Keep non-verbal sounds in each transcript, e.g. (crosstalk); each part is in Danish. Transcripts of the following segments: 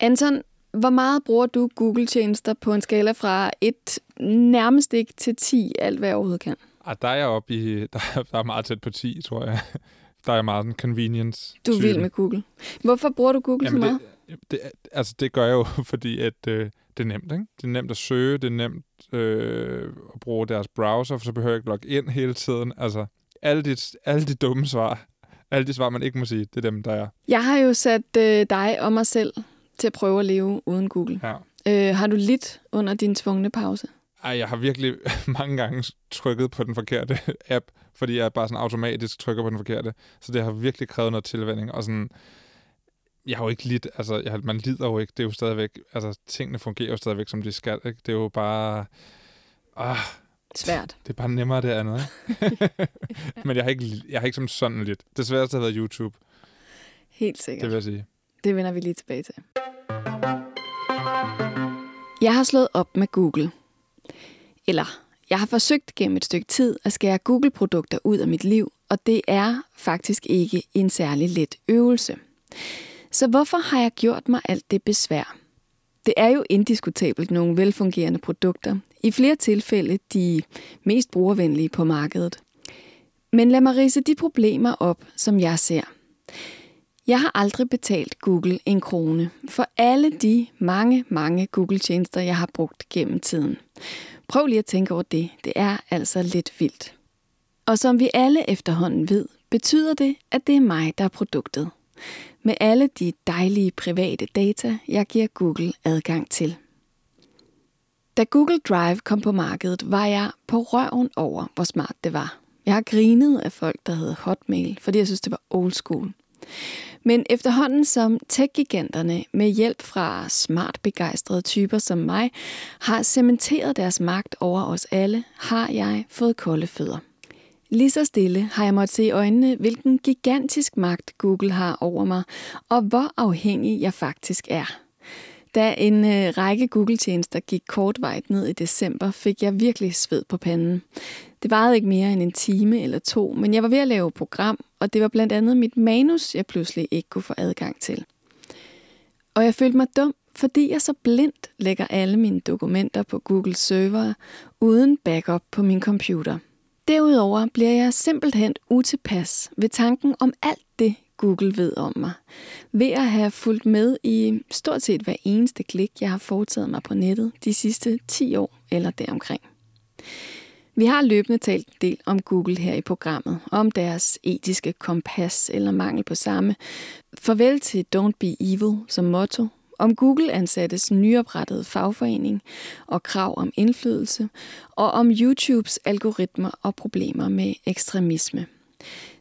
Anton, hvor meget bruger du Google-tjenester på en skala fra et nærmest ikke til 10, alt hvad jeg overhovedet kan? Ah, der er jeg oppe i, (laughs) der, er- der er meget tæt på 10, tror jeg. (laughs) Der er meget en convenience Du er vild med Google. Hvorfor bruger du Google Jamen så meget? det, det, altså det gør jeg jo, (laughs) fordi at, øh, det er nemt. Ikke? Det er nemt at søge, det er nemt øh, at bruge deres browser, for så behøver jeg ikke logge ind hele tiden. Altså alle de, alle de dumme svar, alle de svar, man ikke må sige, det er dem, der er. Jeg har jo sat øh, dig og mig selv til at prøve at leve uden Google. Ja. Øh, har du lidt under din tvungne pause? Ej, jeg har virkelig (laughs) mange gange trykket på den forkerte app, fordi jeg bare sådan automatisk trykker på den forkerte. Så det har virkelig krævet noget tilvænding. Og sådan, jeg har jo ikke lidt, altså jeg, man lider jo ikke, det er jo stadigvæk, altså tingene fungerer jo stadigvæk, som de skal. Ikke? Det er jo bare, ah, Svært. det er bare nemmere det andet. Ikke? (laughs) Men jeg har, ikke, jeg har ikke som sådan lidt. Det sværeste har været YouTube, Helt sikkert. det vil jeg sige. Det vender vi lige tilbage til. Jeg har slået op med Google. Eller, jeg har forsøgt gennem et stykke tid at skære Google-produkter ud af mit liv, og det er faktisk ikke en særlig let øvelse. Så hvorfor har jeg gjort mig alt det besvær? Det er jo indiskutabelt nogle velfungerende produkter. I flere tilfælde de mest brugervenlige på markedet. Men lad mig rise de problemer op, som jeg ser. Jeg har aldrig betalt Google en krone for alle de mange, mange Google-tjenester, jeg har brugt gennem tiden. Prøv lige at tænke over det. Det er altså lidt vildt. Og som vi alle efterhånden ved, betyder det, at det er mig, der er produktet. Med alle de dejlige private data, jeg giver Google adgang til. Da Google Drive kom på markedet, var jeg på røven over, hvor smart det var. Jeg har grinet af folk, der havde Hotmail, fordi jeg synes, det var old school. Men efterhånden som tech-giganterne med hjælp fra smart begejstrede typer som mig har cementeret deres magt over os alle, har jeg fået kolde fødder. Lige så stille har jeg måttet se i øjnene, hvilken gigantisk magt Google har over mig, og hvor afhængig jeg faktisk er. Da en øh, række Google-tjenester gik kortvejt ned i december, fik jeg virkelig sved på panden. Det varede ikke mere end en time eller to, men jeg var ved at lave et program, og det var blandt andet mit manus, jeg pludselig ikke kunne få adgang til. Og jeg følte mig dum, fordi jeg så blindt lægger alle mine dokumenter på Google server uden backup på min computer. Derudover bliver jeg simpelthen utilpas ved tanken om alt det, Google ved om mig. Ved at have fulgt med i stort set hver eneste klik, jeg har foretaget mig på nettet de sidste 10 år eller deromkring. Vi har løbende talt en del om Google her i programmet, om deres etiske kompas eller mangel på samme. Farvel til Don't Be Evil som motto, om Google-ansattes nyoprettede fagforening og krav om indflydelse, og om YouTubes algoritmer og problemer med ekstremisme.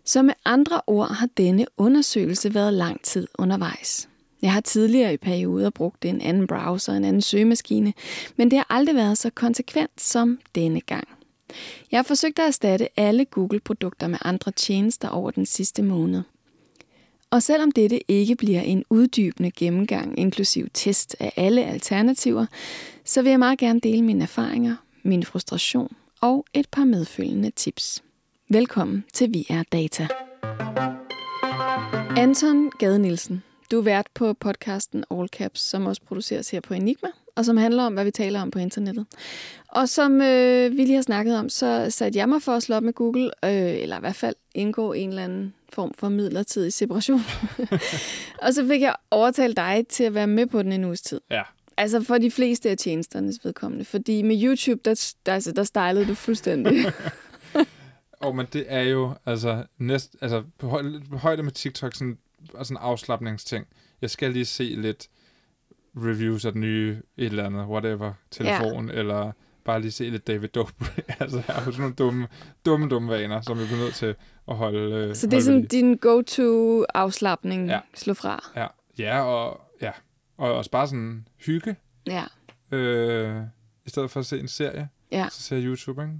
Så med andre ord har denne undersøgelse været lang tid undervejs. Jeg har tidligere i perioder brugt en anden browser, en anden søgemaskine, men det har aldrig været så konsekvent som denne gang. Jeg har forsøgt at erstatte alle Google-produkter med andre tjenester over den sidste måned. Og selvom dette ikke bliver en uddybende gennemgang, inklusiv test af alle alternativer, så vil jeg meget gerne dele mine erfaringer, min frustration og et par medfølgende tips. Velkommen til Vi er Data. Anton Gade Nielsen, du er vært på podcasten All Caps, som også produceres her på Enigma, og som handler om, hvad vi taler om på internettet. Og som øh, vi lige har snakket om, så satte jeg mig for at slå op med Google, øh, eller i hvert fald indgå en eller anden form for midlertidig separation. (laughs) og så fik jeg overtalt dig til at være med på den en uges tid. Ja. Altså for de fleste af tjenesternes vedkommende. Fordi med YouTube, der, der, altså, der stylede du fuldstændig. (laughs) (laughs) Og men det er jo, altså, næst, altså på, højde, med TikTok, sådan, sådan afslappningsting. Jeg skal lige se lidt reviews af den nye et eller andet, whatever, telefon, ja. eller bare lige se lidt David Dobrik. (laughs) altså, jeg har sådan nogle dumme, dumme, dumme vaner, som jeg bliver nødt til at holde øh, Så det er sådan din go-to afslappning, Ja. slå fra. Ja, ja, og, ja. og også bare sådan hygge, Ja. øh, i stedet for at se en serie, ja. så ser jeg YouTube, ikke?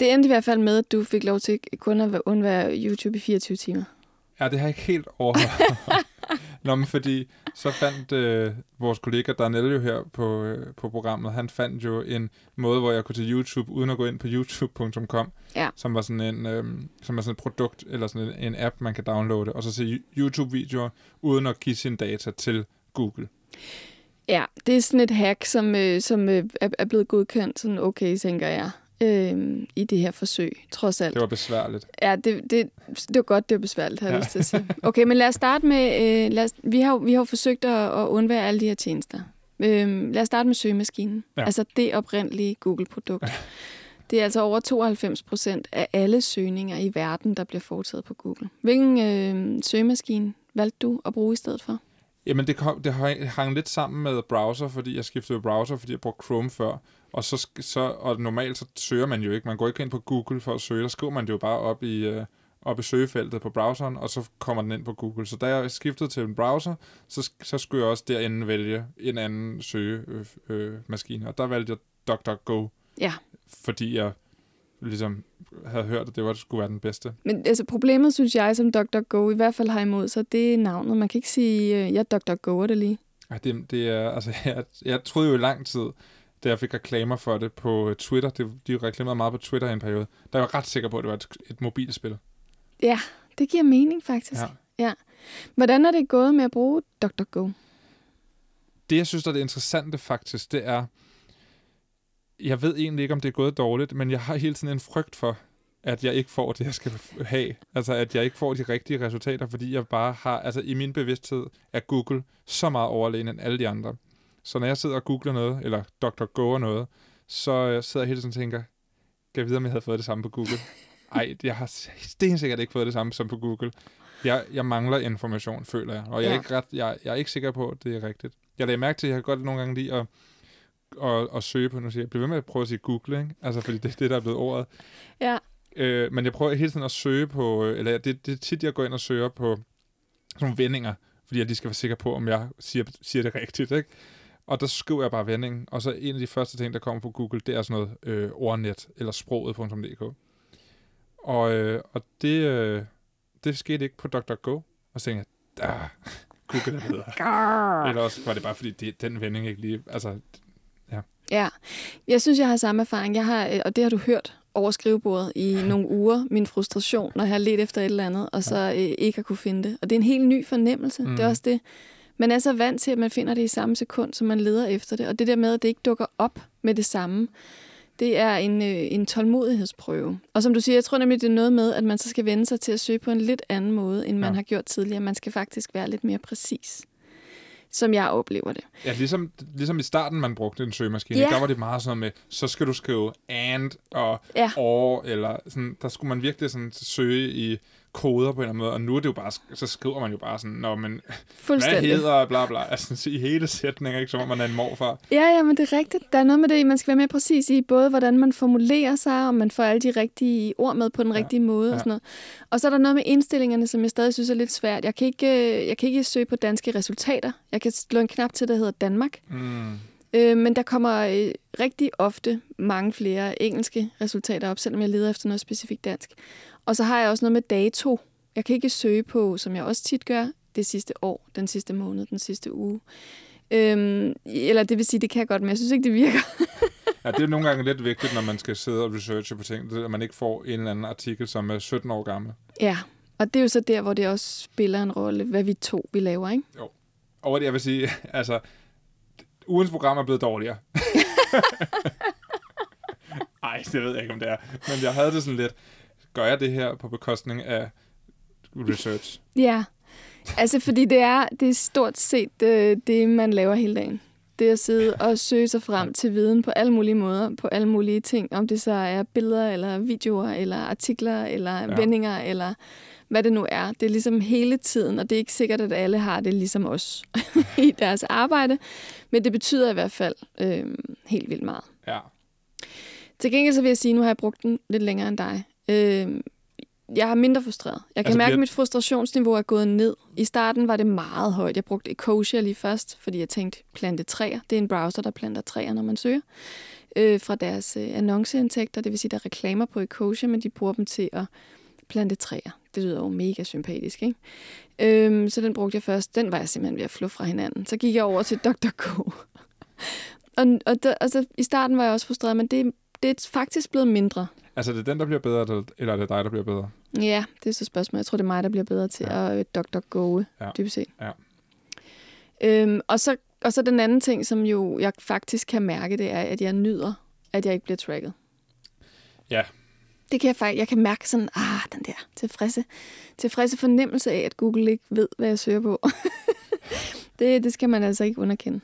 Det endte i hvert fald med, at du fik lov til kun at være- undvære YouTube i 24 timer. Ja, det har jeg ikke helt overholdt. (laughs) Nå, men fordi så fandt øh, vores kollega Darnell jo her på, øh, på programmet, han fandt jo en måde, hvor jeg kunne til YouTube, uden at gå ind på youtube.com, Ja. som var sådan en, øh, som er sådan et produkt, eller sådan en, en app, man kan downloade, og så se YouTube-videoer, uden at give sine data til Google. Ja, det er sådan et hack, som, øh, som øh, er, er blevet godkendt sådan okay, tænker jeg, øh, i det her forsøg, trods alt. Det var besværligt. Ja, det, det, det var godt, det var besværligt, har jeg ja. lyst til at sige. Okay, men lad os starte med, øh, lad os, vi, har, vi har jo forsøgt at, at undvære alle de her tjenester. Øh, lad os starte med søgemaskinen. Ja. Altså det oprindelige Google-produkt. Det er altså over 92 procent af alle søgninger i verden, der bliver foretaget på Google. Hvilken øh, søgemaskine valgte du at bruge i stedet for? Jamen, det, kom, det hang lidt sammen med browser, fordi jeg skiftede browser, fordi jeg brugte Chrome før. Og, så, så, og normalt så søger man jo ikke. Man går ikke ind på Google for at søge. Der skriver man det jo bare op i, øh, op i søgefeltet på browseren, og så kommer den ind på Google. Så da jeg skiftede til en browser, så, så skulle jeg også derinde vælge en anden søgemaskine. Øh, øh, og der valgte jeg DuckDuckGo. Ja. Fordi jeg ligesom havde hørt, at det var, det skulle være den bedste. Men altså, problemet, synes jeg, som DuckDuckGo i hvert fald har imod sig, det er navnet. Man kan ikke sige, øh, jeg DuckDuckGo'er det lige. Ja, det, det er, altså, (laughs) jeg, jeg troede jo i lang tid, da jeg fik reklamer for det på øh, Twitter, det, de reklamerede meget på Twitter i en periode, der var jeg ret sikker på, at det var et, et mobilspil. Ja, det giver mening faktisk. Ja. ja. Hvordan er det gået med at bruge DuckDuckGo? Det, jeg synes, der er det interessante faktisk, det er, jeg ved egentlig ikke, om det er gået dårligt, men jeg har hele tiden en frygt for, at jeg ikke får det, jeg skal have. Altså, at jeg ikke får de rigtige resultater, fordi jeg bare har, altså i min bevidsthed er Google så meget overlegen end alle de andre. Så når jeg sidder og googler noget, eller Dr. Go noget, så sidder jeg hele tiden og tænker, kan jeg vide, om jeg havde fået det samme på Google? (laughs) Ej, jeg har stensikkert ikke fået det samme som på Google. Jeg, jeg mangler information, føler jeg. Og jeg er, ikke ret, jeg, jeg er ikke sikker på, at det er rigtigt. Jeg lagde mærke til, at jeg har godt nogle gange lide at at, at søge på, nu siger jeg, bliver ved med at prøve at sige Google, ikke? Altså, fordi det er det, der er blevet ordet. Ja. Øh, men jeg prøver hele tiden at søge på, øh, eller det, det er tit, jeg går ind og søger på sådan nogle vendinger, fordi jeg lige skal være sikker på, om jeg siger, siger det rigtigt, ikke? Og der skriver jeg bare vendingen, og så en af de første ting, der kommer på Google, det er sådan noget øh, ordnet, eller sproget.dk. Og, øh, og det, øh, det skete ikke på DuckDuckGo. Og så tænkte jeg, ah, Google er bedre. Eller også var det bare, fordi det, den vending ikke lige... Altså, Ja. Ja, jeg synes, jeg har samme erfaring. Jeg har, øh, og det har du hørt over skrivebordet i nogle uger, min frustration, når jeg har let efter et eller andet, og så øh, ikke har kunne finde det. Og det er en helt ny fornemmelse. Mm. Det er mm. også det. Man er så vant til, at man finder det i samme sekund, som man leder efter det. Og det der med, at det ikke dukker op med det samme, det er en, øh, en tålmodighedsprøve. Og som du siger, jeg tror nemlig, det er noget med, at man så skal vende sig til at søge på en lidt anden måde, end man ja. har gjort tidligere. Man skal faktisk være lidt mere præcis som jeg oplever det. Ja, ligesom, ligesom i starten, man brugte en søgemaskine, ja. der var det meget sådan med, så skal du skrive and og ja. or, eller sådan, der skulle man virkelig sådan søge i koder på en eller anden måde, og nu er det jo bare, så skriver man jo bare sådan, når man, hvad hedder, bla bla, altså i hele sætninger, ikke, som om man er en morfar. Ja, ja, men det er rigtigt. Der er noget med det, man skal være mere præcis i, både hvordan man formulerer sig, og man får alle de rigtige ord med på den ja. rigtige måde ja. og sådan noget. Og så er der noget med indstillingerne, som jeg stadig synes er lidt svært. Jeg kan ikke, øh, jeg kan ikke søge på danske resultater. Jeg kan slå en knap til, der hedder Danmark. Mm. Øh, men der kommer øh, rigtig ofte mange flere engelske resultater op, selvom jeg leder efter noget specifikt dansk. Og så har jeg også noget med dato. Jeg kan ikke søge på, som jeg også tit gør, det sidste år, den sidste måned, den sidste uge. Øhm, eller det vil sige, det kan jeg godt, men jeg synes ikke, det virker. ja, det er nogle gange lidt vigtigt, når man skal sidde og researche på ting, at man ikke får en eller anden artikel, som er 17 år gammel. Ja, og det er jo så der, hvor det også spiller en rolle, hvad vi to vi laver, ikke? Jo. Og det, jeg vil sige, (laughs) altså, ugens program er blevet dårligere. (laughs) Nej, det ved jeg ikke, om det er. Men jeg havde det sådan lidt, gør jeg det her på bekostning af research? Ja, altså fordi det er, det er stort set det, øh, det, man laver hele dagen. Det at sidde og søge sig frem til viden på alle mulige måder, på alle mulige ting, om det så er billeder, eller videoer, eller artikler, eller ja. vendinger, eller hvad det nu er. Det er ligesom hele tiden, og det er ikke sikkert, at alle har det ligesom os (laughs) i deres arbejde, men det betyder i hvert fald øh, helt vildt meget. Ja. Til gengæld så vil jeg sige, nu har jeg brugt den lidt længere end dig. Øh, jeg er mindre frustreret. Jeg kan altså, mærke, at mit frustrationsniveau er gået ned. I starten var det meget højt. Jeg brugte Ecosia lige først, fordi jeg tænkte, plante træer. Det er en browser, der planter træer, når man søger. Øh, fra deres øh, annonceindtægter, det vil sige, der er reklamer på Ecosia, men de bruger dem til at plante træer. Det lyder jo mega sympatisk, ikke? Øhm, så den brugte jeg først. Den var jeg simpelthen ved at flå fra hinanden. Så gik jeg over til DrGo. (laughs) og, og, der, altså, i starten var jeg også frustreret, men det, det er faktisk blevet mindre. Altså, det er den, der bliver bedre, eller er det dig, der bliver bedre? Ja, det er så spørgsmålet. Jeg tror, det er mig, der bliver bedre til ja. at DuckDuckGo, ja. dybest set. Ja. Øhm, og så Og så den anden ting, som jo jeg faktisk kan mærke, det er, at jeg nyder, at jeg ikke bliver tracket. Ja. Det kan jeg faktisk, jeg kan mærke sådan, ah, den der tilfredse, tilfredse fornemmelse af, at Google ikke ved, hvad jeg søger på. (laughs) det, det skal man altså ikke underkende.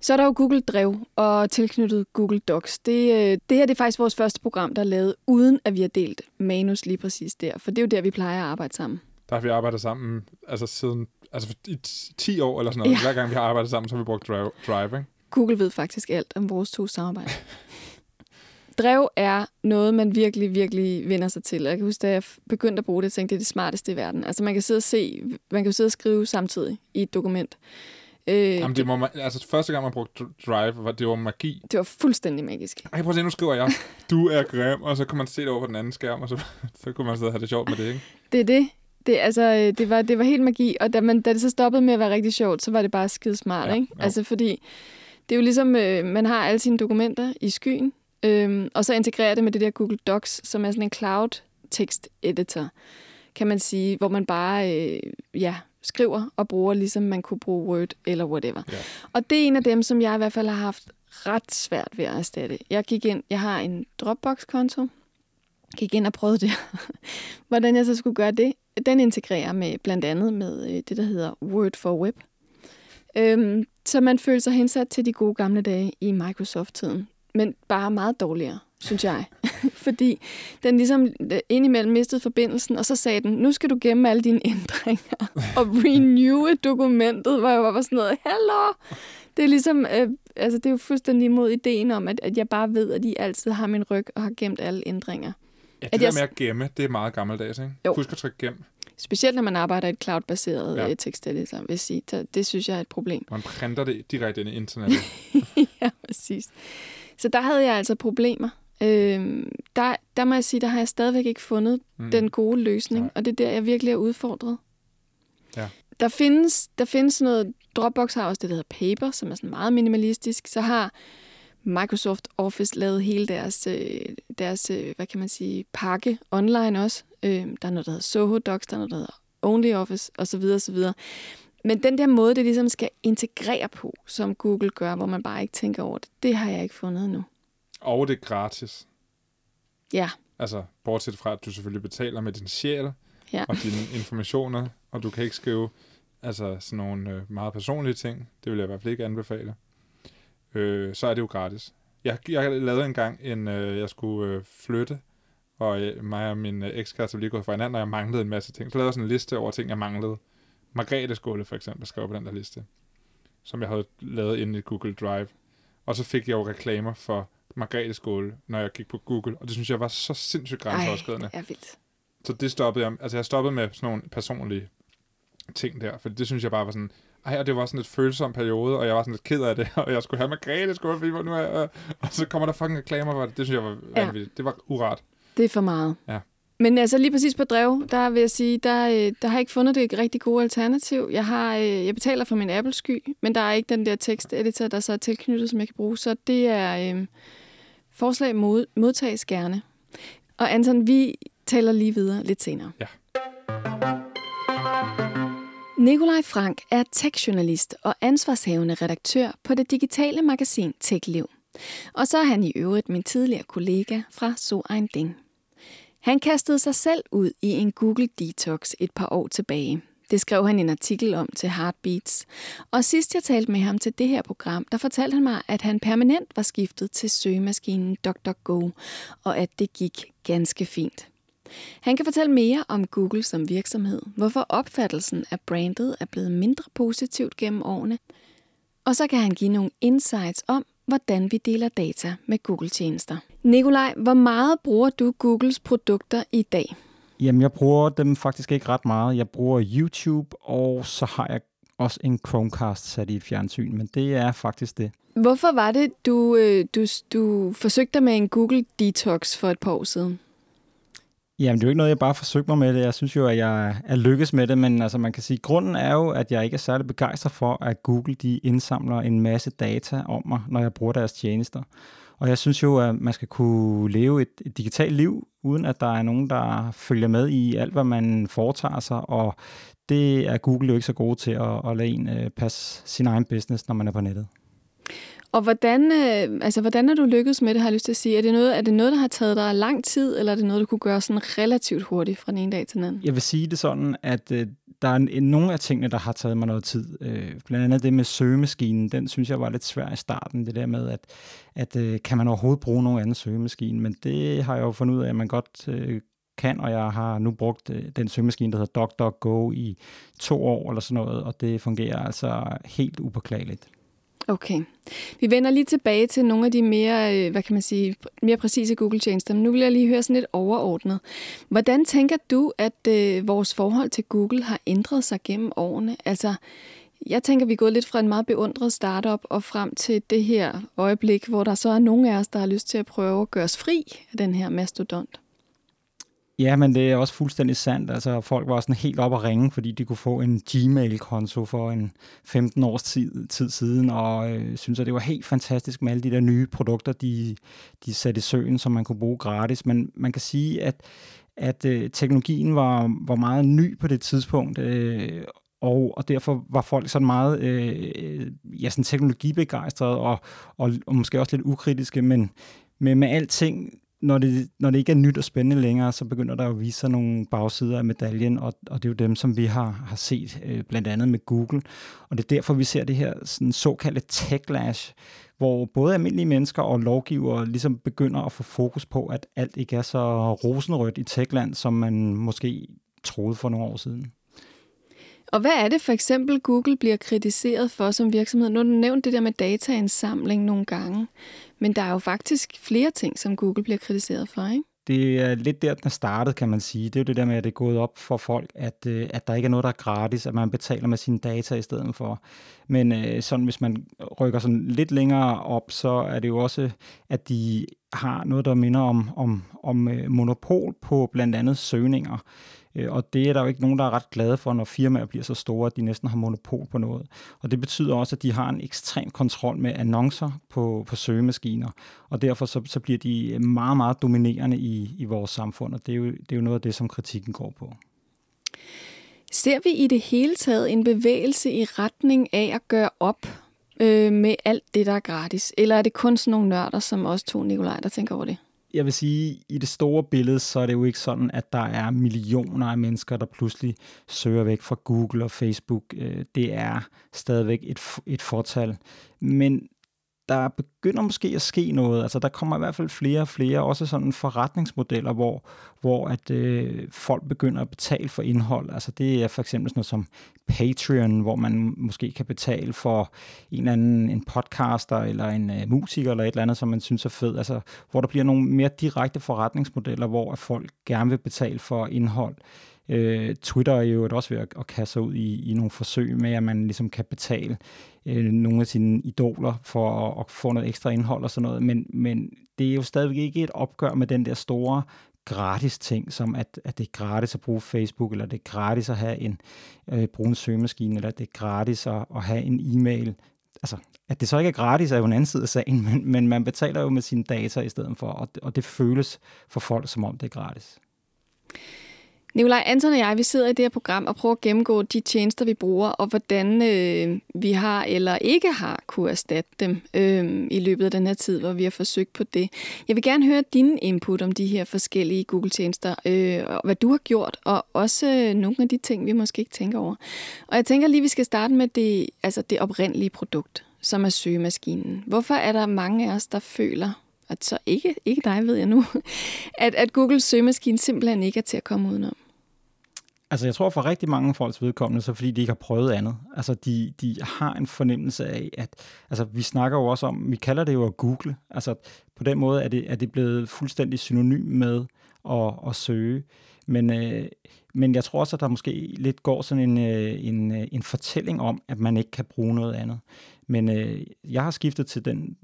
Så er der jo Google Drev og tilknyttet Google Docs. Det, øh, det her det er faktisk vores første program, der er lavet, uden at vi har delt manus lige præcis der. For det er jo der, vi plejer at arbejde sammen. Der har vi arbejdet sammen altså siden altså i 10 år eller sådan noget. Ja. Hver gang vi har arbejdet sammen, så har vi brugt Drive. drive ikke? Google ved faktisk alt om vores to samarbejder. (laughs) Drev er noget, man virkelig, virkelig vender sig til. Jeg kan huske, da jeg begyndte at bruge det, tænkte det er det smarteste i verden. Altså man kan sidde og se, man kan sidde og skrive samtidig i et dokument. Øh, Jamen, det man, altså første gang, man brugte Drive, var, det var magi. Det var fuldstændig magisk. Ej, prøv at se, nu skriver jeg, du er grim, og så kan man se det over på den anden skærm, og så, (laughs) så kunne man sidde og have det sjovt med det, ikke? Det er det. Det, altså, øh, det, var, det var helt magi, og da, man, da det så stoppede med at være rigtig sjovt, så var det bare skide smart, ja, ikke? Jo. Altså, fordi det er jo ligesom, øh, man har alle sine dokumenter i skyen, øh, og så integrerer det med det der Google Docs, som er sådan en cloud text editor, kan man sige, hvor man bare, øh, ja, skriver og bruger, ligesom man kunne bruge Word eller whatever. Ja. Og det er en af dem, som jeg i hvert fald har haft ret svært ved at erstatte. Jeg gik ind, jeg har en Dropbox-konto, gik ind og prøvede det. (laughs) Hvordan jeg så skulle gøre det, den integrerer med blandt andet med øh, det, der hedder Word for Web. Øhm, så man føler sig hensat til de gode gamle dage i Microsoft-tiden, men bare meget dårligere synes jeg. (laughs) Fordi den ligesom øh, indimellem mistede forbindelsen, og så sagde den, nu skal du gemme alle dine ændringer (laughs) og renew dokumentet, hvor jeg var sådan noget, hello! Det er ligesom, øh, altså det er jo fuldstændig imod ideen om, at, at jeg bare ved, at I altid har min ryg og har gemt alle ændringer. Ja, det at der jeg... med at gemme, det er meget gammeldags, ikke? Jo. Husk at trykke gem. Specielt når man arbejder i et cloud-baseret ja. Øh, teksteditor, vil jeg sige. Det, det synes jeg er et problem. Man printer det direkte ind i internettet. (laughs) ja, præcis. Så der havde jeg altså problemer. Øh, der, der må jeg sige, der har jeg stadigvæk ikke fundet mm. den gode løsning, Nej. og det er der, jeg virkelig er udfordret. Ja. Der findes, der findes noget, Dropbox har også det, der hedder Paper, som er sådan meget minimalistisk. Så har Microsoft Office lavet hele deres, øh, deres øh, hvad kan man sige, pakke online også. Øh, der er noget, der hedder Soho Docs, der er noget, der hedder OnlyOffice osv. osv. Men den der måde, det ligesom skal integrere på, som Google gør, hvor man bare ikke tænker over det, det har jeg ikke fundet endnu. Og det er gratis. Ja. Altså, bortset fra, at du selvfølgelig betaler med din sjæl ja. og dine informationer, og du kan ikke skrive altså, sådan nogle øh, meget personlige ting. Det vil jeg i hvert fald ikke anbefale. Øh, så er det jo gratis. Jeg, jeg lavede engang en, øh, jeg skulle øh, flytte, og øh, mig og min øh, ekskæreste lige gået fra hinanden, og jeg manglede en masse ting. Så lavede jeg sådan en liste over ting, jeg manglede. Margrethe Skåle for eksempel skrev på den der liste, som jeg havde lavet inde i Google Drive. Og så fik jeg jo reklamer for Margrethe Skåle, når jeg gik på Google, og det synes jeg var så sindssygt grænseoverskridende. Ej, det er vildt. Så det stoppede jeg, altså jeg stoppede med sådan nogle personlige ting der, for det synes jeg bare var sådan, ej, og det var sådan et følsom periode, og jeg var sådan lidt ked af det, (laughs) og jeg skulle have Margrethe Skåle, fordi nu er jeg, og så kommer der fucking reklamer for det, det synes jeg var ja. vanvittigt. Det var uret. Det er for meget. Ja. Men altså lige præcis på drev, der vil jeg sige, der, øh, der har jeg ikke fundet det rigtig gode alternativ. Jeg, har, øh, jeg betaler for min Apple-sky, men der er ikke den der teksteditor, der så er tilknyttet, som jeg kan bruge. Så det er øh, forslag mod, modtages gerne. Og Anton, vi taler lige videre lidt senere. Ja. Nikolaj Frank er tech-journalist og ansvarshavende redaktør på det digitale magasin TechLiv. Og så er han i øvrigt min tidligere kollega fra So Ein Ding. Han kastede sig selv ud i en Google Detox et par år tilbage. Det skrev han en artikel om til Heartbeats. Og sidst jeg talte med ham til det her program, der fortalte han mig, at han permanent var skiftet til søgemaskinen DuckDuckGo, og at det gik ganske fint. Han kan fortælle mere om Google som virksomhed, hvorfor opfattelsen af brandet er blevet mindre positivt gennem årene, og så kan han give nogle insights om, hvordan vi deler data med Google-tjenester. Nikolaj, hvor meget bruger du Googles produkter i dag? Jamen, jeg bruger dem faktisk ikke ret meget. Jeg bruger YouTube, og så har jeg også en Chromecast sat i et fjernsyn, men det er faktisk det. Hvorfor var det, du, øh, du, du forsøgte med en Google Detox for et par år siden? Jamen, det er jo ikke noget, jeg bare forsøgte mig med det. Jeg synes jo, at jeg er lykkes med det, men altså, man kan sige, at grunden er jo, at jeg ikke er særlig begejstret for, at Google de indsamler en masse data om mig, når jeg bruger deres tjenester. Og jeg synes jo, at man skal kunne leve et, et digitalt liv, uden at der er nogen, der følger med i alt, hvad man foretager sig. Og det er Google jo ikke så gode til at, at lade en øh, passe sin egen business, når man er på nettet. Og hvordan, øh, altså, hvordan er du lykkedes med det, har jeg lyst til at sige? Er det, noget, er det noget, der har taget dig lang tid, eller er det noget, du kunne gøre sådan relativt hurtigt fra den ene dag til den anden? Jeg vil sige det sådan, at øh, der er en, nogle af tingene, der har taget mig noget tid. Øh, blandt andet det med søgemaskinen, den synes jeg var lidt svær i starten. Det der med, at, at øh, kan man overhovedet bruge nogen anden søgemaskine? Men det har jeg jo fundet ud af, at man godt øh, kan, og jeg har nu brugt øh, den søgemaskine, der hedder DuckDuckGo i to år eller sådan noget, og det fungerer altså helt upåklageligt. Okay. Vi vender lige tilbage til nogle af de mere, øh, hvad kan man sige, mere præcise Google-tjenester, men nu vil jeg lige høre sådan lidt overordnet. Hvordan tænker du, at øh, vores forhold til Google har ændret sig gennem årene? Altså, jeg tænker, vi er gået lidt fra en meget beundret startup og frem til det her øjeblik, hvor der så er nogle af os, der har lyst til at prøve at gøre os fri af den her mastodont. Ja, men det er også fuldstændig sandt. Altså, folk var sådan helt op at ringe, fordi de kunne få en Gmail-konto for en 15 års tid, tid siden, og øh, synes, at det var helt fantastisk med alle de der nye produkter, de, de satte i søen, som man kunne bruge gratis. Men man kan sige, at, at øh, teknologien var, var meget ny på det tidspunkt, øh, og, og derfor var folk sådan meget øh, ja, sådan teknologibegejstrede og, og, og måske også lidt ukritiske, men med, med alting når det, når det ikke er nyt og spændende længere, så begynder der at vise sig nogle bagsider af medaljen, og, og det er jo dem, som vi har, har set øh, blandt andet med Google. Og det er derfor, vi ser det her sådan såkaldte techlash, hvor både almindelige mennesker og lovgivere ligesom begynder at få fokus på, at alt ikke er så rosenrødt i techland, som man måske troede for nogle år siden. Og hvad er det for eksempel, Google bliver kritiseret for som virksomhed? Nu har du nævnt det der med dataindsamling nogle gange, men der er jo faktisk flere ting, som Google bliver kritiseret for, ikke? Det er lidt der, den er startet, kan man sige. Det er jo det der med, at det er gået op for folk, at, øh, at der ikke er noget, der er gratis, at man betaler med sine data i stedet for. Men øh, sådan, hvis man rykker sådan lidt længere op, så er det jo også, at de har noget, der minder om, om, om øh, monopol på blandt andet søgninger. Øh, og det er der jo ikke nogen, der er ret glade for, når firmaer bliver så store, at de næsten har monopol på noget. Og det betyder også, at de har en ekstrem kontrol med annoncer på, på søgemaskiner. Og derfor så, så bliver de øh, meget, meget dominerende i, i vores samfund. Og det er, jo, det er jo noget af det, som kritikken går på. Ser vi i det hele taget en bevægelse i retning af at gøre op øh, med alt det, der er gratis? Eller er det kun sådan nogle nørder, som også to Nikolaj, der tænker over det? Jeg vil sige, i det store billede, så er det jo ikke sådan, at der er millioner af mennesker, der pludselig søger væk fra Google og Facebook. Øh, det er stadigvæk et, et fortal. Men der begynder måske at ske noget. Altså, der kommer i hvert fald flere og flere, også sådan forretningsmodeller, hvor, hvor at øh, folk begynder at betale for indhold. Altså, det er for eksempel sådan noget som Patreon, hvor man måske kan betale for en eller anden en podcaster, eller en øh, musiker, eller et eller andet, som man synes er fed. Altså, hvor der bliver nogle mere direkte forretningsmodeller, hvor at folk gerne vil betale for indhold. Øh, Øh, Twitter er jo også ved at, at kaste sig ud i, i nogle forsøg med, at man ligesom kan betale øh, nogle af sine idoler for at, at få noget ekstra indhold og sådan noget. Men, men det er jo stadigvæk ikke et opgør med den der store gratis ting, som at, at det er gratis at bruge Facebook, eller det er gratis at have en, øh, bruge en søgemaskine, eller det er gratis at, at have en e-mail. Altså, at det så ikke er gratis, er jo en anden side af sagen, men, men man betaler jo med sine data i stedet for, og, og det føles for folk, som om det er gratis. Nikolaj Anton og jeg, vi sidder i det her program og prøver at gennemgå de tjenester, vi bruger, og hvordan øh, vi har eller ikke har kunne erstatte dem øh, i løbet af den her tid, hvor vi har forsøgt på det. Jeg vil gerne høre din input om de her forskellige Google-tjenester, øh, og hvad du har gjort, og også øh, nogle af de ting, vi måske ikke tænker over. Og jeg tænker lige, vi skal starte med det, altså det oprindelige produkt, som er søgemaskinen. Hvorfor er der mange af os, der føler, og så ikke, ikke dig ved jeg nu, (laughs) at, at Googles søgemaskine simpelthen ikke er til at komme udenom? Altså, jeg tror for rigtig mange folks vedkommende, så fordi de ikke har prøvet andet. Altså, de, de har en fornemmelse af, at altså, vi snakker jo også om, vi kalder det jo at google. Altså, på den måde er det, er det blevet fuldstændig synonym med at, at søge. Men, øh, men jeg tror også, at der måske lidt går sådan en, øh, en, øh, en fortælling om, at man ikke kan bruge noget andet. Men øh, jeg har skiftet til den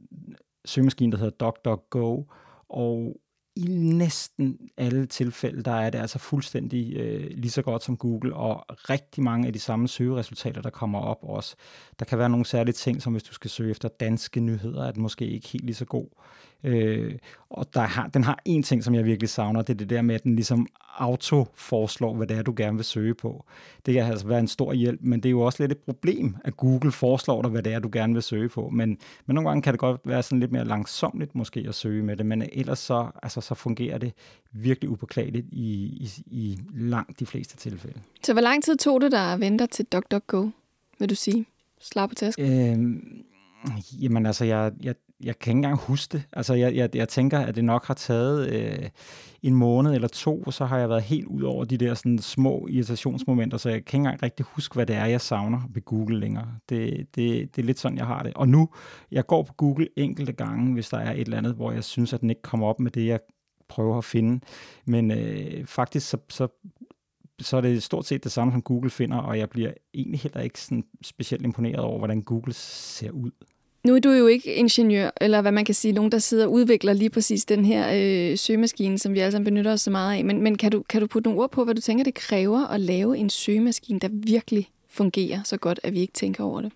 søgemaskine, der hedder DuckDuckGo, og i næsten alle tilfælde, der er det altså fuldstændig øh, lige så godt som Google, og rigtig mange af de samme søgeresultater, der kommer op også. Der kan være nogle særlige ting, som hvis du skal søge efter danske nyheder, er den måske ikke helt lige så god. Øh, og der har, den har en ting, som jeg virkelig savner, det er det der med, at den ligesom auto foreslår, hvad det er, du gerne vil søge på. Det kan altså være en stor hjælp, men det er jo også lidt et problem, at Google foreslår dig, hvad det er, du gerne vil søge på. Men, men nogle gange kan det godt være sådan lidt mere langsomligt måske at søge med det, men ellers så, altså, så fungerer det virkelig upåklageligt i, i, i langt de fleste tilfælde. Så hvor lang tid tog det dig at vente til DuckDuckGo, vil du sige? Slag på tasken? Øhm, jamen altså, jeg, jeg, jeg kan ikke engang huske det. Altså, jeg, jeg, jeg tænker, at det nok har taget øh, en måned eller to, og så har jeg været helt ud over de der sådan, små irritationsmomenter, så jeg kan ikke engang rigtig huske, hvad det er, jeg savner ved Google længere. Det, det, det er lidt sådan, jeg har det. Og nu, jeg går på Google enkelte gange, hvis der er et eller andet, hvor jeg synes, at den ikke kommer op med det, jeg prøver at finde. Men øh, faktisk så, så så er det stort set det samme, som Google finder, og jeg bliver egentlig heller ikke sådan specielt imponeret over, hvordan Google ser ud. Nu er du jo ikke ingeniør, eller hvad man kan sige, nogen, der sidder og udvikler lige præcis den her øh, søgemaskine, som vi alle sammen benytter os så meget af. Men, men kan, du, kan du putte nogle ord på, hvad du tænker, det kræver at lave en søgemaskine, der virkelig fungerer så godt, at vi ikke tænker over det?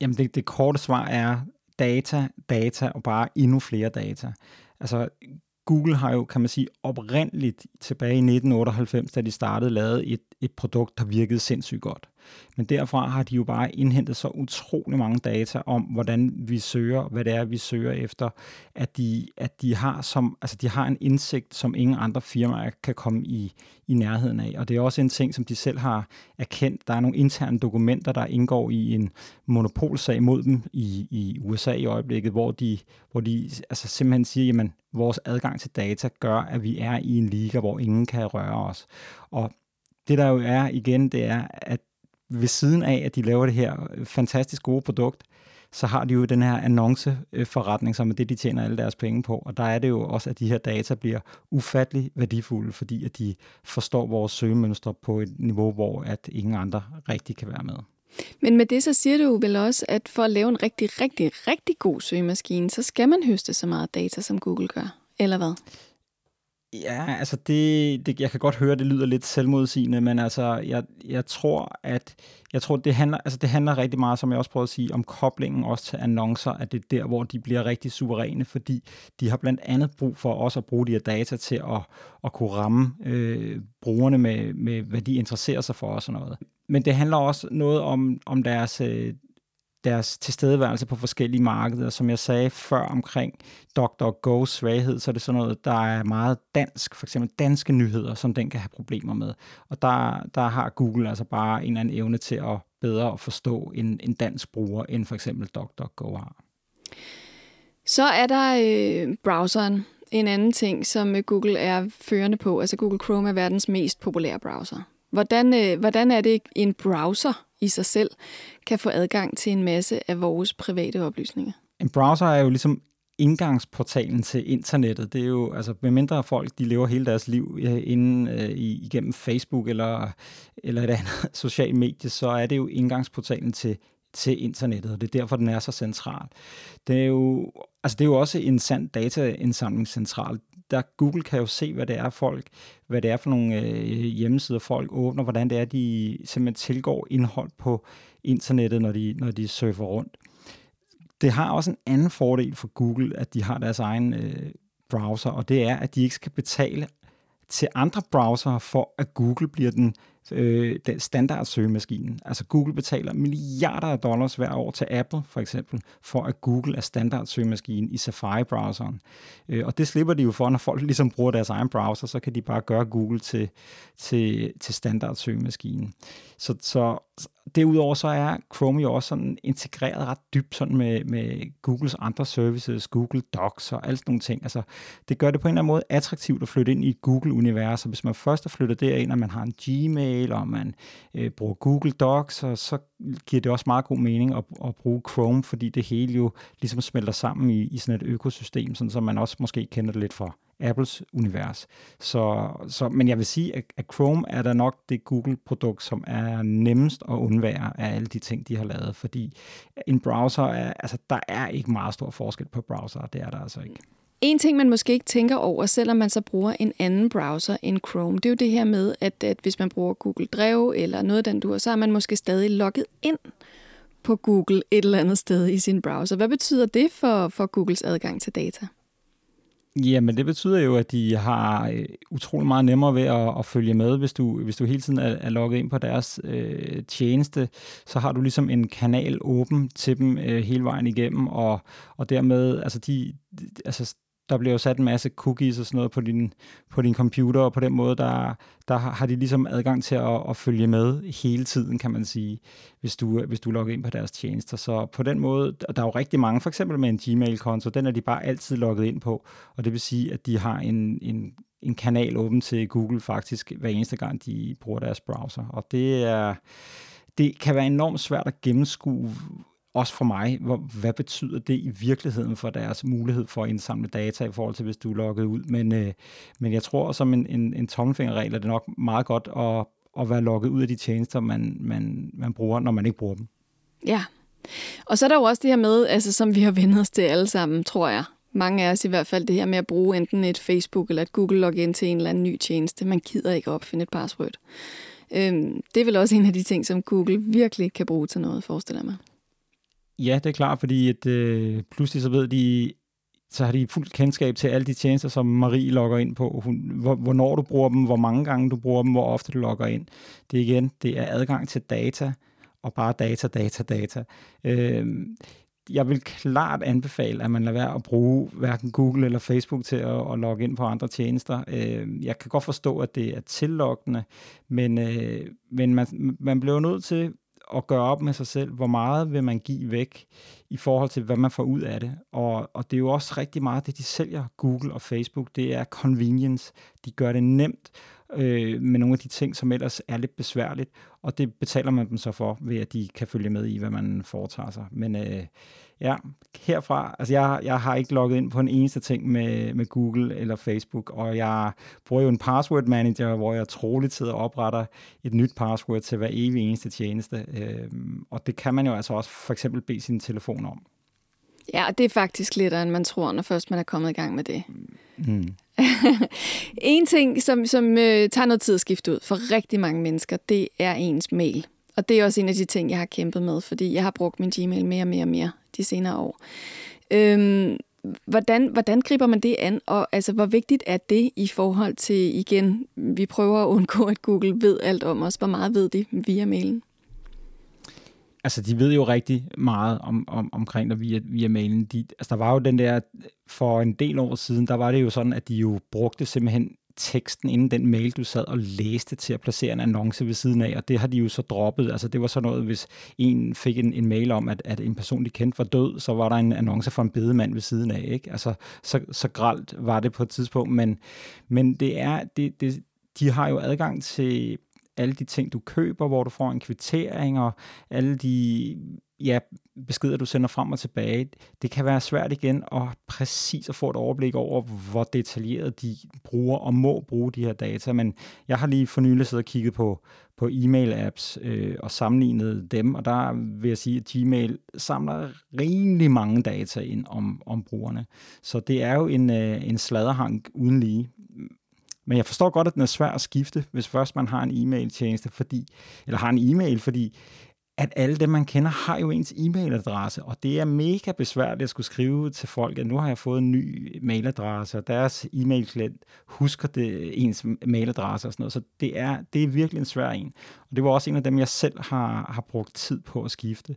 Jamen det, det korte svar er data, data og bare endnu flere data. Altså Google har jo, kan man sige, oprindeligt tilbage i 1998, da de startede, lavet et, et produkt, der virkede sindssygt godt. Men derfra har de jo bare indhentet så utrolig mange data om, hvordan vi søger, hvad det er, vi søger efter, at de, at de, har, som, altså de har en indsigt, som ingen andre firmaer kan komme i, i nærheden af. Og det er også en ting, som de selv har erkendt. Der er nogle interne dokumenter, der indgår i en monopolsag mod dem i, i USA i øjeblikket, hvor de, hvor de altså simpelthen siger, jamen, vores adgang til data gør, at vi er i en liga, hvor ingen kan røre os. Og det der jo er igen, det er, at ved siden af, at de laver det her fantastisk gode produkt, så har de jo den her annonceforretning, som er det, de tjener alle deres penge på. Og der er det jo også, at de her data bliver ufattelig værdifulde, fordi at de forstår vores søgemønstre på et niveau, hvor at ingen andre rigtig kan være med. Men med det så siger du vel også, at for at lave en rigtig, rigtig, rigtig god søgemaskine, så skal man høste så meget data, som Google gør, eller hvad? Ja, altså det, det, jeg kan godt høre, det lyder lidt selvmodsigende, men altså jeg, jeg tror, at jeg tror, det handler, altså det handler rigtig meget, som jeg også prøvede at sige, om koblingen også til annoncer, at det er der, hvor de bliver rigtig suveræne, fordi de har blandt andet brug for også at bruge de her data til at, at kunne ramme øh, brugerne med, med, hvad de interesserer sig for og sådan noget. Men det handler også noget om, om deres, øh, deres tilstedeværelse på forskellige markeder. Som jeg sagde før omkring Dr. Go's svaghed, så er det sådan noget, der er meget dansk, for eksempel danske nyheder, som den kan have problemer med. Og der, der har Google altså bare en eller anden evne til at bedre at forstå en, en dansk bruger, end for eksempel Dr. Go har. Så er der øh, browseren, en anden ting, som øh, Google er førende på. Altså Google Chrome er verdens mest populære browser. Hvordan, øh, hvordan er det en browser i sig selv kan få adgang til en masse af vores private oplysninger. En browser er jo ligesom indgangsportalen til internettet. Det er jo, altså, med mindre folk, de lever hele deres liv øh, inden, øh, igennem Facebook eller, eller et andet (laughs) socialt medie, så er det jo indgangsportalen til, til internettet, og det er derfor, den er så central. Det er jo, altså, det er jo også en sand dataindsamlingscentral der Google kan jo se, hvad det er folk, hvad det er for nogle øh, hjemmesider folk åbner, hvordan det er, de simpelthen tilgår indhold på internettet, når de, når de surfer rundt. Det har også en anden fordel for Google, at de har deres egen øh, browser, og det er, at de ikke skal betale til andre browser for, at Google bliver den øh, den standard søgemaskinen. Altså Google betaler milliarder af dollars hver år til Apple for eksempel, for at Google er standard søgemaskinen i Safari-browseren. Øh, og det slipper de jo for, når folk ligesom bruger deres egen browser, så kan de bare gøre Google til, til, til standard søgemaskinen. Så, så derudover så er Chrome jo også sådan integreret ret dybt sådan med, med Googles andre services, Google Docs og alt sådan nogle ting. Altså, det gør det på en eller anden måde attraktivt at flytte ind i et Google-univers, og hvis man først er flyttet derind, og man har en Gmail, og man øh, bruger Google Docs, og så giver det også meget god mening at, at bruge Chrome, fordi det hele jo ligesom smelter sammen i, i sådan et økosystem, sådan som man også måske kender det lidt fra Apples univers. Så, så, men jeg vil sige, at, at Chrome er da nok det Google-produkt, som er nemmest at undvære af alle de ting, de har lavet, fordi en browser, er, altså der er ikke meget stor forskel på browser, det er der altså ikke. En ting, man måske ikke tænker over, selvom man så bruger en anden browser end Chrome, det er jo det her med, at, at hvis man bruger Google Drive eller noget af den du så er man måske stadig logget ind på Google et eller andet sted i sin browser. Hvad betyder det for, for Googles adgang til data? Jamen, det betyder jo, at de har øh, utrolig meget nemmere ved at, at følge med. Hvis du, hvis du hele tiden er, er logget ind på deres øh, tjeneste, så har du ligesom en kanal åben til dem øh, hele vejen igennem, og, og dermed, altså de, altså der bliver jo sat en masse cookies og sådan noget på din, på din computer, og på den måde, der, der har de ligesom adgang til at, at følge med hele tiden, kan man sige, hvis du, hvis du logger ind på deres tjenester. Så på den måde, der er jo rigtig mange, for eksempel med en Gmail-konto, den er de bare altid logget ind på, og det vil sige, at de har en, en, en kanal åben til Google faktisk hver eneste gang, de bruger deres browser. Og det er det kan være enormt svært at gennemskue, også for mig, hvor, hvad betyder det i virkeligheden for deres mulighed for at indsamle data i forhold til, hvis du er logget ud. Men, øh, men jeg tror, som en, en, en tommelfingerregel er det nok meget godt at, at være logget ud af de tjenester, man, man, man bruger, når man ikke bruger dem. Ja, og så er der jo også det her med, altså, som vi har vendt os til alle sammen, tror jeg. Mange af os i hvert fald, det her med at bruge enten et Facebook eller et Google login til en eller anden ny tjeneste. Man gider ikke opfinde et password. Øhm, det er vel også en af de ting, som Google virkelig kan bruge til noget, forestiller jeg mig. Ja, det er klart, fordi at, øh, pludselig så ved de, så har de fuldt kendskab til alle de tjenester, som Marie logger ind på. Hun, hvor, hvornår du bruger dem, hvor mange gange du bruger dem, hvor ofte du logger ind. Det er igen, det er adgang til data, og bare data, data, data. Øh, jeg vil klart anbefale, at man lader være at bruge hverken Google eller Facebook til at, at logge ind på andre tjenester. Øh, jeg kan godt forstå, at det er tillokkende, men, øh, men man, man bliver nødt til at gøre op med sig selv, hvor meget vil man give væk i forhold til, hvad man får ud af det. Og, og det er jo også rigtig meget det, de sælger, Google og Facebook, det er convenience. De gør det nemt øh, med nogle af de ting, som ellers er lidt besværligt, og det betaler man dem så for, ved at de kan følge med i, hvad man foretager sig. Men øh, ja, herfra, altså jeg, jeg har ikke logget ind på en eneste ting med, med Google eller Facebook, og jeg bruger jo en password manager, hvor jeg troligt sidder og opretter et nyt password til hver evig eneste tjeneste, øh, og det kan man jo altså også for eksempel bede sin telefon om. Ja, det er faktisk lidt end man tror, når først man er kommet i gang med det. Mm. (laughs) en ting, som, som øh, tager noget tid at skifte ud for rigtig mange mennesker, det er ens mail. Og det er også en af de ting, jeg har kæmpet med, fordi jeg har brugt min Gmail mere og mere og mere de senere år. Øhm, hvordan, hvordan griber man det an, og altså, hvor vigtigt er det i forhold til, igen, vi prøver at undgå, at Google ved alt om os. Hvor meget ved de via mailen? Altså, de ved jo rigtig meget om, om, omkring dig via, via mailen. De, altså, der var jo den der, for en del år siden, der var det jo sådan, at de jo brugte simpelthen teksten inden den mail, du sad og læste til at placere en annonce ved siden af, og det har de jo så droppet. Altså det var sådan noget, hvis en fik en, en mail om, at, at en person, de kendte, var død, så var der en annonce for en bedemand ved siden af. Ikke? Altså så, så gralt var det på et tidspunkt, men, men det er, det, det, de har jo adgang til alle de ting, du køber, hvor du får en kvittering, og alle de ja, beskeder, du sender frem og tilbage. Det kan være svært igen at præcis at få et overblik over, hvor detaljeret de bruger og må bruge de her data. Men jeg har lige for nylig siddet og kigget på, på e-mail-apps øh, og sammenlignet dem, og der vil jeg sige, at Gmail samler rimelig mange data ind om, om brugerne. Så det er jo en, øh, en sladderhang uden lige. Men jeg forstår godt, at den er svær at skifte, hvis først man har en e-mail-tjeneste, fordi, eller har en e-mail, fordi at alle dem, man kender, har jo ens e-mailadresse, og det er mega besværligt at skulle skrive til folk, at nu har jeg fået en ny mailadresse, og deres e-mail-klient husker det, ens mailadresse og sådan noget, så det er, det er virkelig en svær en. Og det var også en af dem, jeg selv har, har brugt tid på at skifte.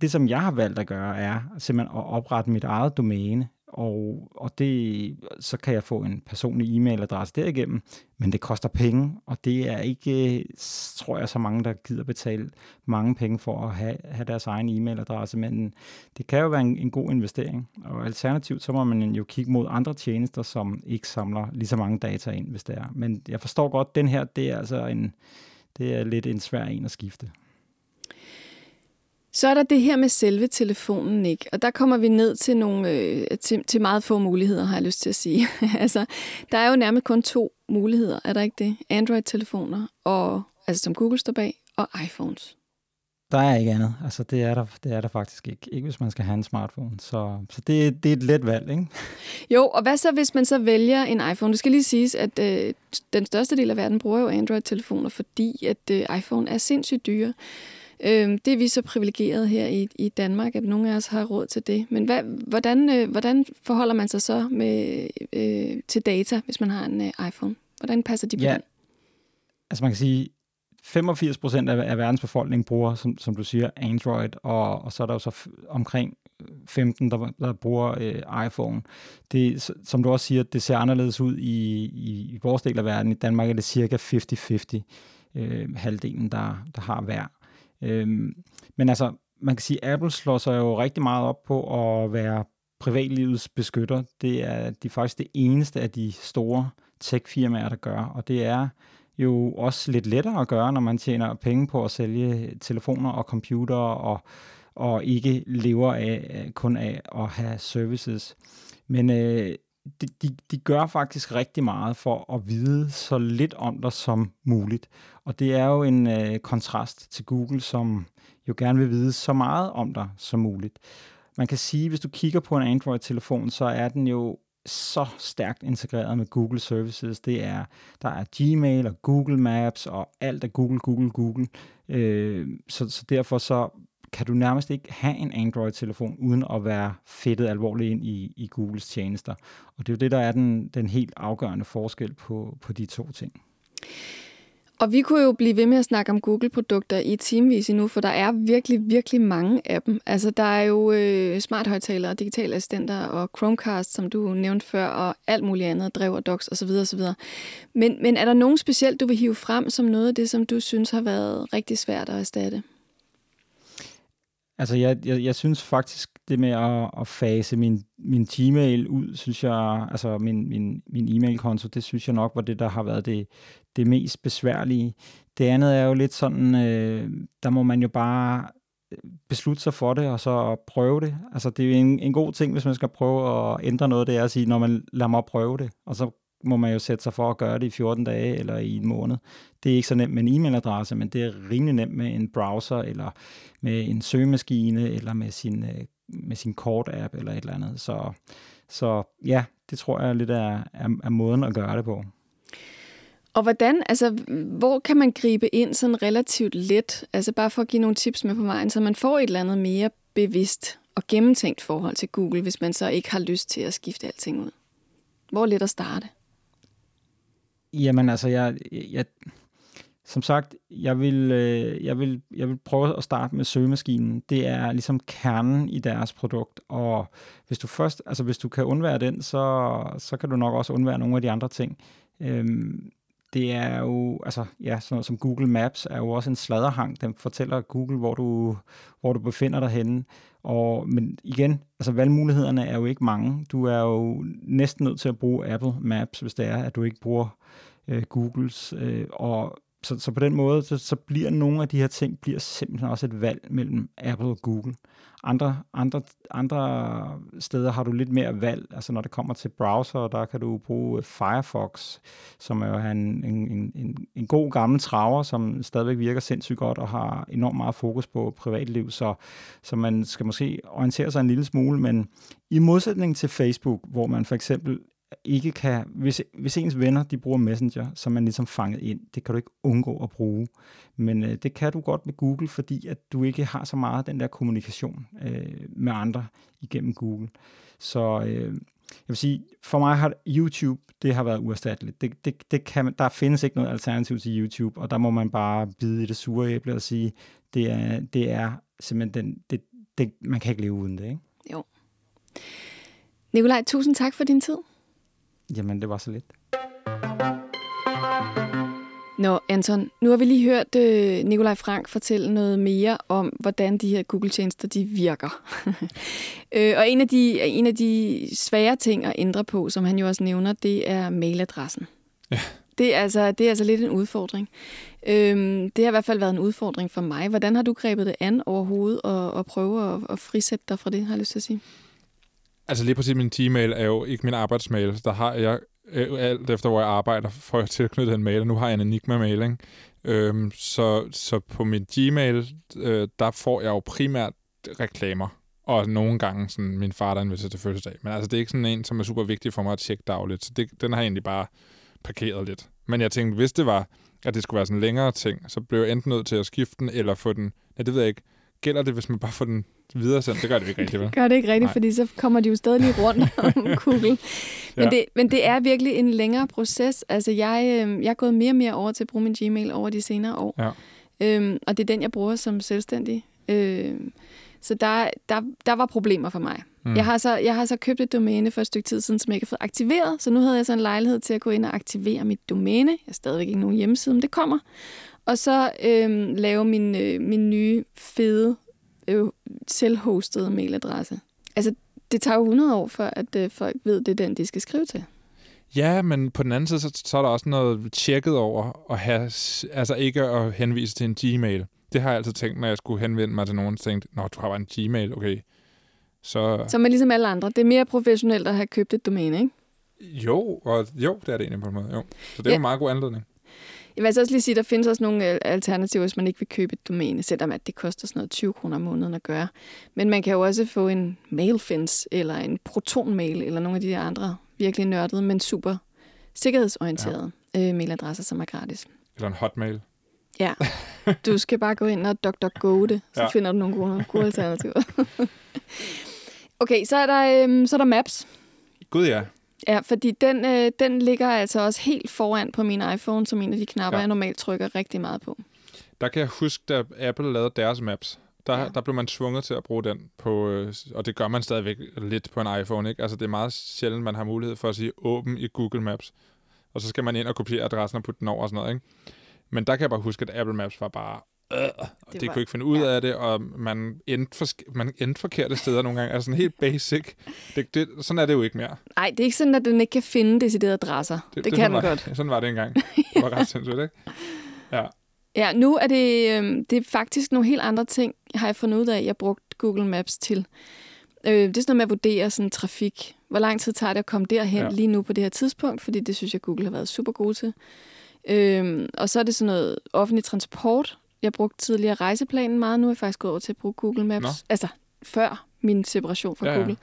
Det, som jeg har valgt at gøre, er simpelthen at oprette mit eget domæne, og, og det, så kan jeg få en personlig e-mailadresse derigennem, men det koster penge, og det er ikke, tror jeg, så mange, der gider betale mange penge for at have, have deres egen e-mailadresse, men det kan jo være en, en god investering, og alternativt så må man jo kigge mod andre tjenester, som ikke samler lige så mange data ind, hvis det er. Men jeg forstår godt, den her, det er altså en, det er lidt en svær en at skifte. Så er der det her med selve telefonen, ikke? Og der kommer vi ned til nogle øh, til, til meget få muligheder, har jeg lyst til at sige. (laughs) altså, der er jo nærmest kun to muligheder, er der ikke det? Android-telefoner, og, altså som Google står bag, og iPhones. Der er ikke andet. Altså, det er der, det er der faktisk ikke. Ikke hvis man skal have en smartphone. Så, så det, det er et let valg, ikke? (laughs) Jo, og hvad så, hvis man så vælger en iPhone? Det skal lige siges, at øh, den største del af verden bruger jo Android-telefoner, fordi at øh, iPhone er sindssygt dyre. Øh, det er vi så privilegeret her i, i Danmark, at nogle af os har råd til det. Men hvad, hvordan, øh, hvordan forholder man sig så med, øh, til data, hvis man har en øh, iPhone? Hvordan passer de på ja. den? Altså man kan sige, 85 procent af, af verdens befolkning bruger, som, som du siger, Android, og, og så er der jo så omkring 15, der, der bruger øh, iPhone. Det, som du også siger, det ser anderledes ud i, i, i vores del af verden. I Danmark er det cirka 50-50, øh, halvdelen, der, der har hver. Øhm, men altså, man kan sige, at Apple slår sig jo rigtig meget op på at være privatlivets beskytter. Det er de faktisk det eneste af de store tech-firmaer, der gør, og det er jo også lidt lettere at gøre, når man tjener penge på at sælge telefoner og computere og, og ikke lever af, kun af at have services. Men øh, de, de, de gør faktisk rigtig meget for at vide så lidt om dig som muligt. Og det er jo en øh, kontrast til Google, som jo gerne vil vide så meget om dig som muligt. Man kan sige, hvis du kigger på en Android-telefon, så er den jo så stærkt integreret med Google Services. Det er, der er Gmail og Google Maps og alt er Google, Google, Google. Øh, så, så derfor så kan du nærmest ikke have en Android-telefon uden at være fedtet alvorligt ind i, i Googles tjenester. Og det er jo det, der er den, den helt afgørende forskel på, på de to ting. Og vi kunne jo blive ved med at snakke om Google-produkter i timevis endnu, for der er virkelig, virkelig mange af dem. Altså, der er jo øh, smart-højtalere, digitale assistenter og Chromecast, som du nævnte før, og alt muligt andet, drev og docs osv. osv. Men, men er der nogen specielt, du vil hive frem som noget af det, som du synes har været rigtig svært at erstatte? Altså, jeg, jeg, jeg synes faktisk, det med at, at fase min, min Gmail ud, synes jeg, altså min, min, min e-mail-konto, det synes jeg nok var det, der har været det, det mest besværlige. Det andet er jo lidt sådan, øh, der må man jo bare øh, beslutte sig for det, og så prøve det. Altså, det er jo en, en god ting, hvis man skal prøve at ændre noget, det er at sige, når man lader mig prøve det, og så må man jo sætte sig for at gøre det i 14 dage eller i en måned. Det er ikke så nemt med en e-mailadresse, men det er rimelig nemt med en browser, eller med en søgemaskine, eller med sin, øh, med sin kort-app, eller et eller andet. Så, så ja, det tror jeg lidt er, er, er måden at gøre det på. Og hvordan, altså, hvor kan man gribe ind sådan relativt let? Altså bare for at give nogle tips med på vejen, så man får et eller andet mere bevidst og gennemtænkt forhold til Google, hvis man så ikke har lyst til at skifte alting ud. Hvor er let at starte? Jamen altså, jeg, jeg, som sagt, jeg vil, øh, jeg, vil, jeg vil prøve at starte med søgemaskinen. Det er ligesom kernen i deres produkt, og hvis du først, altså hvis du kan undvære den, så, så kan du nok også undvære nogle af de andre ting. Øhm, det er jo, altså ja, sådan noget som Google Maps er jo også en sladderhang. Den fortæller Google, hvor du, hvor du befinder dig henne. Og, men igen, altså valgmulighederne er jo ikke mange. Du er jo næsten nødt til at bruge Apple Maps, hvis det er, at du ikke bruger øh, Googles. Øh, og så, så på den måde, så, så bliver nogle af de her ting bliver simpelthen også et valg mellem Apple og Google. Andre, andre, andre steder har du lidt mere valg. Altså når det kommer til browser, der kan du bruge Firefox, som er jo en, en, en, en god gammel traver, som stadigvæk virker sindssygt godt og har enormt meget fokus på privatliv. Så, så man skal måske orientere sig en lille smule, men i modsætning til Facebook, hvor man for eksempel ikke kan, hvis, hvis ens venner de bruger Messenger, så er man ligesom fanget ind. Det kan du ikke undgå at bruge. Men øh, det kan du godt med Google, fordi at du ikke har så meget den der kommunikation øh, med andre igennem Google. Så øh, jeg vil sige, for mig har YouTube, det har været uerstatteligt. Det, det, det kan, der findes ikke noget alternativ til YouTube, og der må man bare bide i det sure æble og sige, det er, det er simpelthen den, det, det, man kan ikke leve uden det, ikke? Jo. Nikolaj, tusind tak for din tid. Jamen, det var så lidt. Nå, Anton, nu har vi lige hørt uh, Nikolaj Frank fortælle noget mere om, hvordan de her Google-tjenester de virker. uh, (laughs) og en af, de, en af de svære ting at ændre på, som han jo også nævner, det er mailadressen. Ja. Det er, altså, det er altså lidt en udfordring. Uh, det har i hvert fald været en udfordring for mig. Hvordan har du grebet det an overhovedet og, og prøve at, at frisætte dig fra det, har jeg lyst til at sige? Altså lige præcis min Gmail er jo ikke min arbejdsmail. Der har jeg øh, alt efter hvor jeg arbejder, (laughs) får jeg tilknyttet en mail, og nu har jeg en Enigma-mail, ikke? Øhm, så, så på min Gmail, øh, der får jeg jo primært reklamer, og nogle gange sådan min far, der inviterer til fødselsdag. Men altså, det er ikke sådan en, som er super vigtig for mig at tjekke dagligt, så det, den har jeg egentlig bare parkeret lidt. Men jeg tænkte, hvis det var, at det skulle være sådan en længere ting, så blev jeg enten nødt til at skifte den, eller få den, ja, det ved jeg ikke, gælder det, hvis man bare får den videre sendt? Det gør det ikke rigtigt, vel? Gør det ikke rigtigt, Nej. fordi så kommer de jo stadig lige rundt (laughs) om Google. Men, ja. det, men det er virkelig en længere proces. Altså, jeg, øh, jeg er gået mere og mere over til at bruge min Gmail over de senere år. Ja. Øhm, og det er den, jeg bruger som selvstændig. Øhm, så der, der, der var problemer for mig. Mm. Jeg, har så, jeg har så købt et domæne for et stykke tid siden, som jeg ikke har fået aktiveret. Så nu havde jeg så en lejlighed til at gå ind og aktivere mit domæne. Jeg har stadigvæk ikke nogen hjemmeside, men det kommer. Og så øhm, lave min, øh, min nye, fede, øh, selvhostede mailadresse. Altså, det tager jo 100 år, før at øh, folk ved, det er den, de skal skrive til. Ja, men på den anden side, så, så er der også noget tjekket over at have, altså ikke at henvise til en Gmail. Det har jeg altid tænkt, når jeg skulle henvende mig til nogen, så tænkte, nå, du har bare en Gmail, okay. Så... Som er ligesom alle andre. Det er mere professionelt at have købt et domæne, ikke? Jo, og jo, det er det egentlig på en måde. Jo. Så det er ja. en meget god anledning. Jeg vil altså også lige sige, at der findes også nogle alternativer, hvis man ikke vil købe et domæne, selvom at det koster sådan noget 20 kroner om måneden at gøre. Men man kan jo også få en mailfence, eller en protonmail, eller nogle af de andre virkelig nørdede, men super sikkerhedsorienterede ja. øh, mailadresser, som er gratis. Eller en hotmail. Ja, du skal bare gå ind og go det, så ja. finder du nogle gode, gode alternativer. (laughs) okay, så er, der, øhm, så er der Maps. Gud ja. Ja, fordi den, øh, den ligger altså også helt foran på min iPhone, som en af de knapper, ja. jeg normalt trykker rigtig meget på. Der kan jeg huske, da Apple lavede deres Maps, der, ja. der blev man tvunget til at bruge den på, øh, og det gør man stadigvæk lidt på en iPhone, ikke? Altså det er meget sjældent, man har mulighed for at sige åben i Google Maps, og så skal man ind og kopiere adressen og putte den over og sådan noget, ikke? Men der kan jeg bare huske, at Apple Maps var bare... Øh, det, det var, kunne ikke finde ud ja. af det, og man endte, for, man endte forkerte steder nogle gange. Altså sådan helt basic. Det, det, sådan er det jo ikke mere. Nej, det er ikke sådan, at den ikke kan finde deciderede adresser. Det, det, det kan den var, godt. (laughs) Sådan var det engang. Det var ret sindssygt, ikke? Ja. Ja, nu er det, øh, det er faktisk nogle helt andre ting, har jeg fundet ud af, jeg brugt Google Maps til. Øh, det er sådan noget med at vurdere sådan, trafik. Hvor lang tid tager det at komme derhen ja. lige nu på det her tidspunkt, fordi det synes jeg, Google har været super god til. Øhm, og så er det sådan noget offentlig transport. Jeg brugte tidligere rejseplanen meget. Nu er jeg faktisk gået over til at bruge Google Maps. Nå. Altså før min separation fra ja, Google.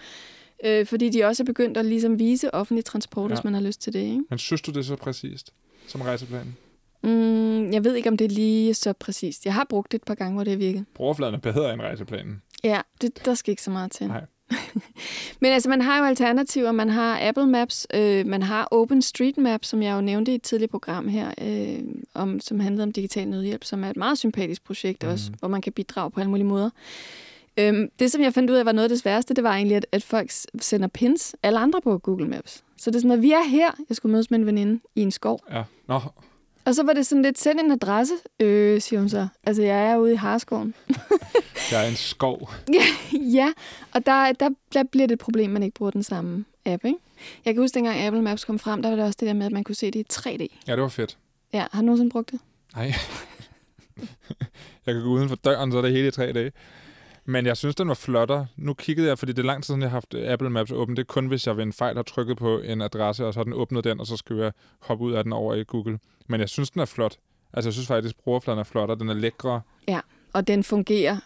Ja. Øh, fordi de også er begyndt at ligesom vise offentlig transport, ja. hvis man har lyst til det. Ikke? Men synes du det er så præcist som rejseplanen? Mm, jeg ved ikke, om det er lige så præcist. Jeg har brugt det et par gange, hvor det har virket. Brugerfladen er bedre end rejseplanen. Ja, det, der skal ikke så meget til. Nej. (laughs) Men altså, man har jo alternativer. Man har Apple Maps, øh, man har OpenStreetMap, som jeg jo nævnte i et tidligt program her, øh, om, som handlede om digital nødhjælp, som er et meget sympatisk projekt mm. også, hvor man kan bidrage på alle mulige måder. Øhm, det, som jeg fandt ud af, var noget af det sværeste, det var egentlig, at, at folk sender pins, alle andre på Google Maps. Så det er sådan, at vi er her. Jeg skulle mødes med en veninde i en skov. Ja. Nå. Og så var det sådan lidt, send en adresse, øh, siger hun så. Altså, jeg er ude i Harskoven. (laughs) der er en skov. ja, (laughs) ja, og der, der, der bliver det et problem, man ikke bruger den samme app, ikke? Jeg kan huske, dengang Apple Maps kom frem, der var det også det der med, at man kunne se det i 3D. Ja, det var fedt. Ja, har du nogensinde brugt det? Nej. (laughs) jeg kan gå uden for døren, så er det hele i 3D. Men jeg synes, den var flottere. Nu kiggede jeg, fordi det er lang tid siden, jeg har haft Apple Maps åben. Det er kun, hvis jeg ved en fejl har trykket på en adresse, og så har den åbnet den, og så skal jeg hoppe ud af den over i Google. Men jeg synes, den er flot. Altså, jeg synes faktisk, brugerfladen er flot, og den er lækre. Ja, og den fungerer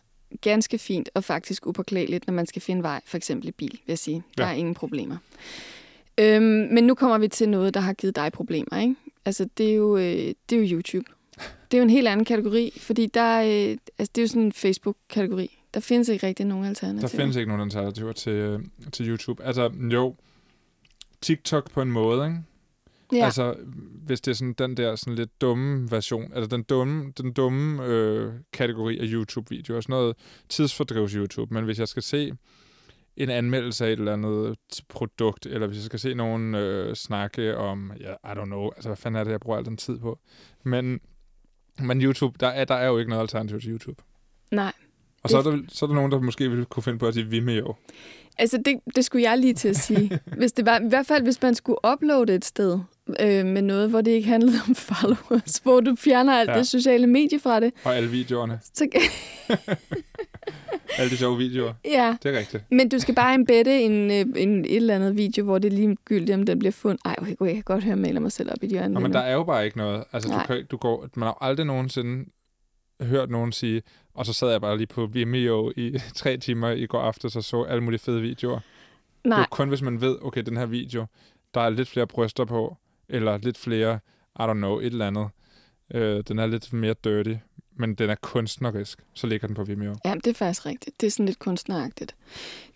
ganske fint og faktisk upåklædeligt, når man skal finde vej, for eksempel i bil, vil jeg sige. Der ja. er ingen problemer. Øhm, men nu kommer vi til noget, der har givet dig problemer, ikke? Altså, det er jo, øh, det er jo YouTube. Det er jo en helt anden kategori, fordi der, øh, altså, det er jo sådan en Facebook-kategori. Der findes ikke rigtig nogen alternativer. Der findes ikke nogen alternativer til, øh, til YouTube. Altså, jo, TikTok på en måde, ikke? Ja. Altså, hvis det er sådan den der sådan lidt dumme version, altså den dumme, den dumme øh, kategori af YouTube-videoer, sådan noget tidsfordrivs YouTube, men hvis jeg skal se en anmeldelse af et eller andet produkt, eller hvis jeg skal se nogen øh, snakke om, ja, I don't know, altså hvad fanden er det, jeg bruger al den tid på. Men, men YouTube, der er, der er jo ikke noget alternativ til YouTube. Nej. Og så er, der, så er der nogen, der måske ville kunne finde på at sige Vimeo. Altså, det, det skulle jeg lige til at sige. (laughs) hvis det var, I hvert fald, hvis man skulle uploade et sted øh, med noget, hvor det ikke handlede om followers, hvor du fjerner alt ja. det sociale medie fra det. Og alle videoerne. Så, (laughs) Alle de sjove videoer. Ja, Det er rigtigt. men du skal bare embedde en, øh, en, et eller andet video, hvor det er ligegyldigt, om den bliver fundet. Ej, okay, jeg kan godt høre, at maler mig selv op i hjørne. Nå, men der er jo bare ikke noget. Altså, du kan, du går, man har jo aldrig nogensinde hørt nogen sige, og så sad jeg bare lige på Vimeo i (laughs) tre timer i går aftes og så alle mulige fede videoer. Det er Nej, kun, hvis man ved, okay, den her video, der er lidt flere bryster på, eller lidt flere, I don't know, et eller andet. Øh, den er lidt mere dirty, men den er kunstnerisk. Så ligger den på Vimeo. ja, det er faktisk rigtigt. Det er sådan lidt kunstneragtigt.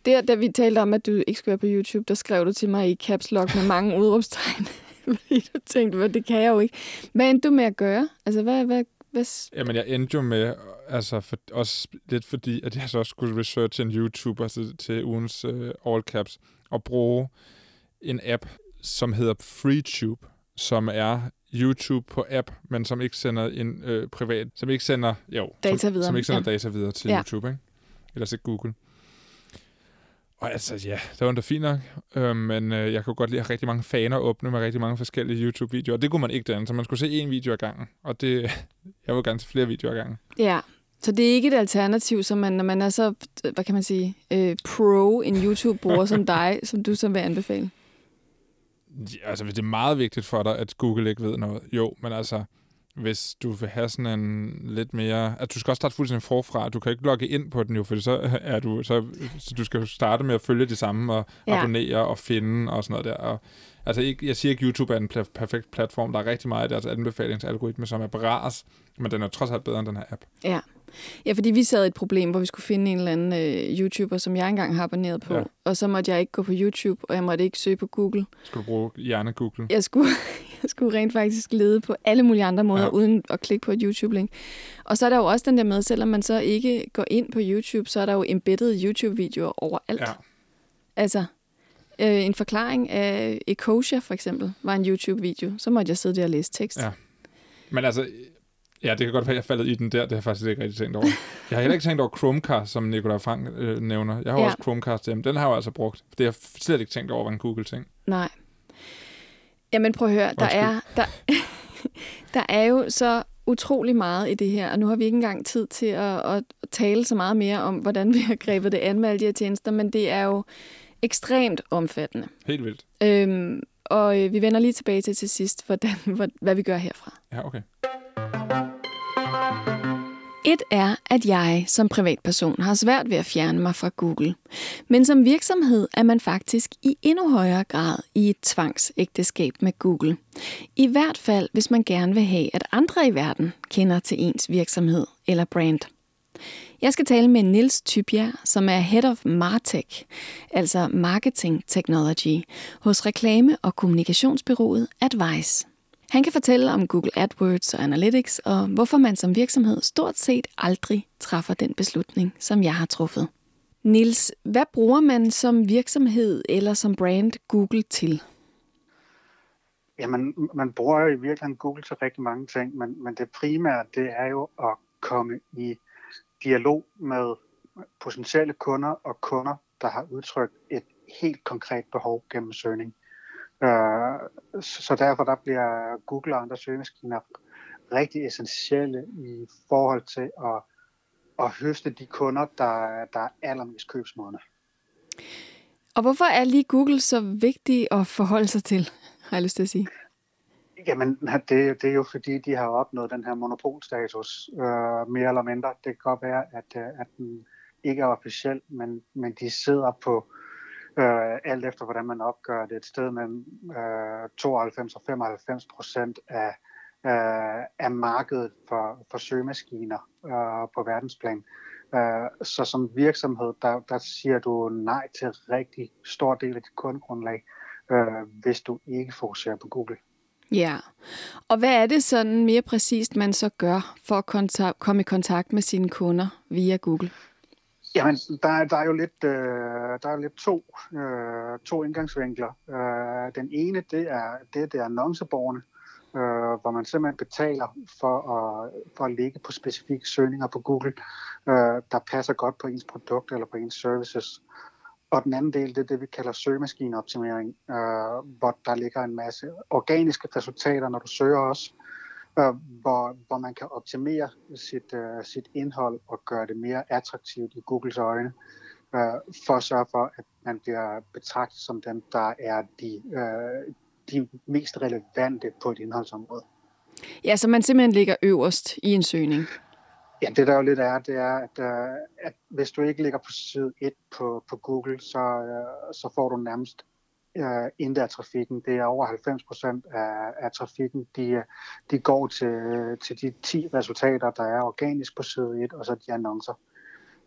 Der, da vi talte om, at du ikke skulle være på YouTube, der skrev du til mig i caps lock med mange (laughs) udråbstegn. (laughs) Fordi du tænkte, "Hvad, det kan jeg jo ikke. Hvad endte du med at gøre? Altså, hvad, hvad, hvad, s- Jamen, jeg endte jo med, altså for, også lidt fordi, at jeg så også skulle researche en YouTuber til, til ugens uh, all caps, og bruge en app, som hedder FreeTube, som er YouTube på app, men som ikke sender en øh, privat, som ikke sender, jo, Data som, videre, som ikke sender ja. data videre til Ja. YouTube, ikke? Eller til Google. Og altså, ja, det var da fint nok, øh, men øh, jeg kunne godt lide at have rigtig mange faner åbne med rigtig mange forskellige YouTube-videoer. Det kunne man ikke derinde, så man skulle se en video ad gangen. Og det, (laughs) jeg vil gerne se flere videoer ad gangen. Ja, så det er ikke et alternativ, som man, når man er så, hvad kan man sige, øh, pro en YouTube-bruger som (laughs) dig, som du så vil anbefale. Ja, altså, hvis det er meget vigtigt for dig, at Google ikke ved noget, jo, men altså, hvis du vil have sådan en lidt mere... At du skal også starte fuldstændig forfra. Du kan ikke logge ind på den jo, for så er du... Så, så du skal starte med at følge det samme og Ja. abonnere og finde og sådan noget der. Og, altså, ikke, jeg siger ikke, YouTube er en pla- perfekt platform. Der er rigtig meget af deres anbefalingsalgoritme, som er bevares, men den er trods alt bedre end den her app. Ja. Ja, fordi vi sad i et problem, hvor vi skulle finde en eller anden øh, YouTuber, som jeg engang har abonneret på. Ja. Og så måtte jeg ikke gå på YouTube, og jeg måtte ikke søge på Google. Skal du bruge hjerne Google? Jeg skulle, (laughs) jeg skulle rent faktisk lede på alle mulige andre måder. Ja. uden at klikke på et YouTube-link. Og så er der jo også den der med, selvom man så ikke går ind på YouTube, så er der jo embedded YouTube-videoer overalt. Ja. Altså, øh, en forklaring af Ecosia for eksempel, var en YouTube-video. Så måtte jeg sidde der og læse tekst. Ja. Men altså, ja, det kan godt være, at jeg faldet i den der. Det har jeg faktisk ikke rigtig tænkt over. Jeg har heller ikke tænkt over Chromecast, som Nicolai Frank øh, nævner. Jeg har Ja. også Chromecast hjemme. Den har jeg altså brugt. Det har jeg slet ikke tænkt over, var en Google-ting. Nej. Jamen prøv at høre, der er, der, (laughs) der er jo så utrolig meget i det her, og nu har vi ikke engang tid til at, at tale så meget mere om, hvordan vi har grebet det an med alle de her tjenester, men det er jo ekstremt omfattende. Helt vildt. Øhm, og øh, vi vender lige tilbage til til sidst, hvordan, hvad, hvad vi gør herfra. Ja, okay. Et er, at jeg som privatperson har svært ved at fjerne mig fra Google. Men som virksomhed er man faktisk i endnu højere grad i et tvangsægteskab med Google. I hvert fald, hvis man gerne vil have, at andre i verden kender til ens virksomhed eller brand. Jeg skal tale med Nils Tybjerg, som er Head of Martech, altså Marketing Technology, hos reklame- og kommunikationsbyrået Advice. Han kan fortælle om Google AdWords og Analytics, og hvorfor man som virksomhed stort set aldrig træffer den beslutning, som jeg har truffet. Nils, hvad bruger man som virksomhed eller som brand Google til? Jamen, man bruger jo i virkeligheden Google til rigtig mange ting, men, men det primære, det er jo at komme i dialog med potentielle kunder og kunder, der har udtrykt et helt konkret behov gennem søgning. Øh, så derfor der bliver Google og andre søgemaskiner rigtig essentielle i forhold til at, at høste de kunder, der, der er allermest købsmodne. Og hvorfor er lige Google så vigtig at forholde sig til, har jeg lyst til at sige? Jamen, det, det er jo fordi, de har opnået den her monopolstatus, øh, mere eller mindre. Det kan godt være, at, øh, at den ikke er officiel, men, men de sidder på, øh, Øh, alt efter hvordan man opgør det, et sted mellem øh, 92 og 95 procent af, øh, af markedet for, for søgemaskiner øh, på verdensplan. Øh, så som virksomhed, der, der siger du nej til rigtig stor del af dit kundegrundlag, øh, hvis du ikke fokuserer på Google. Ja, og hvad er det sådan mere præcist, man så gør for at kontak- komme i kontakt med sine kunder via Google? Jamen, der, der er jo lidt, øh, der er jo lidt to, øh, to indgangsvinkler. Øh, den ene, det er det, det er annonceborgerne, øh, hvor man simpelthen betaler for at, for at ligge på specifikke søgninger på Google, øh, der passer godt på ens produkt eller på ens services. Og den anden del, det er det, vi kalder søgemaskineoptimering, øh, hvor der ligger en masse organiske resultater, når du søger os, øh, hvor, hvor man kan optimere sit, øh, sit indhold og gøre det mere attraktivt i Googles øjne, øh, for at sørge for, at man bliver betragtet som dem, der er de, øh, de mest relevante på et indholdsområde. Ja, så man simpelthen ligger øverst i en søgning. Ja, det der jo lidt er, det er, at, uh, at hvis du ikke ligger på side 1 på, på Google, så, uh, så får du nærmest uh, intet af trafikken. Det er over 90 procent af, af trafikken, de, de går til, til de 10 resultater, der er organisk på side 1, og så de annoncer.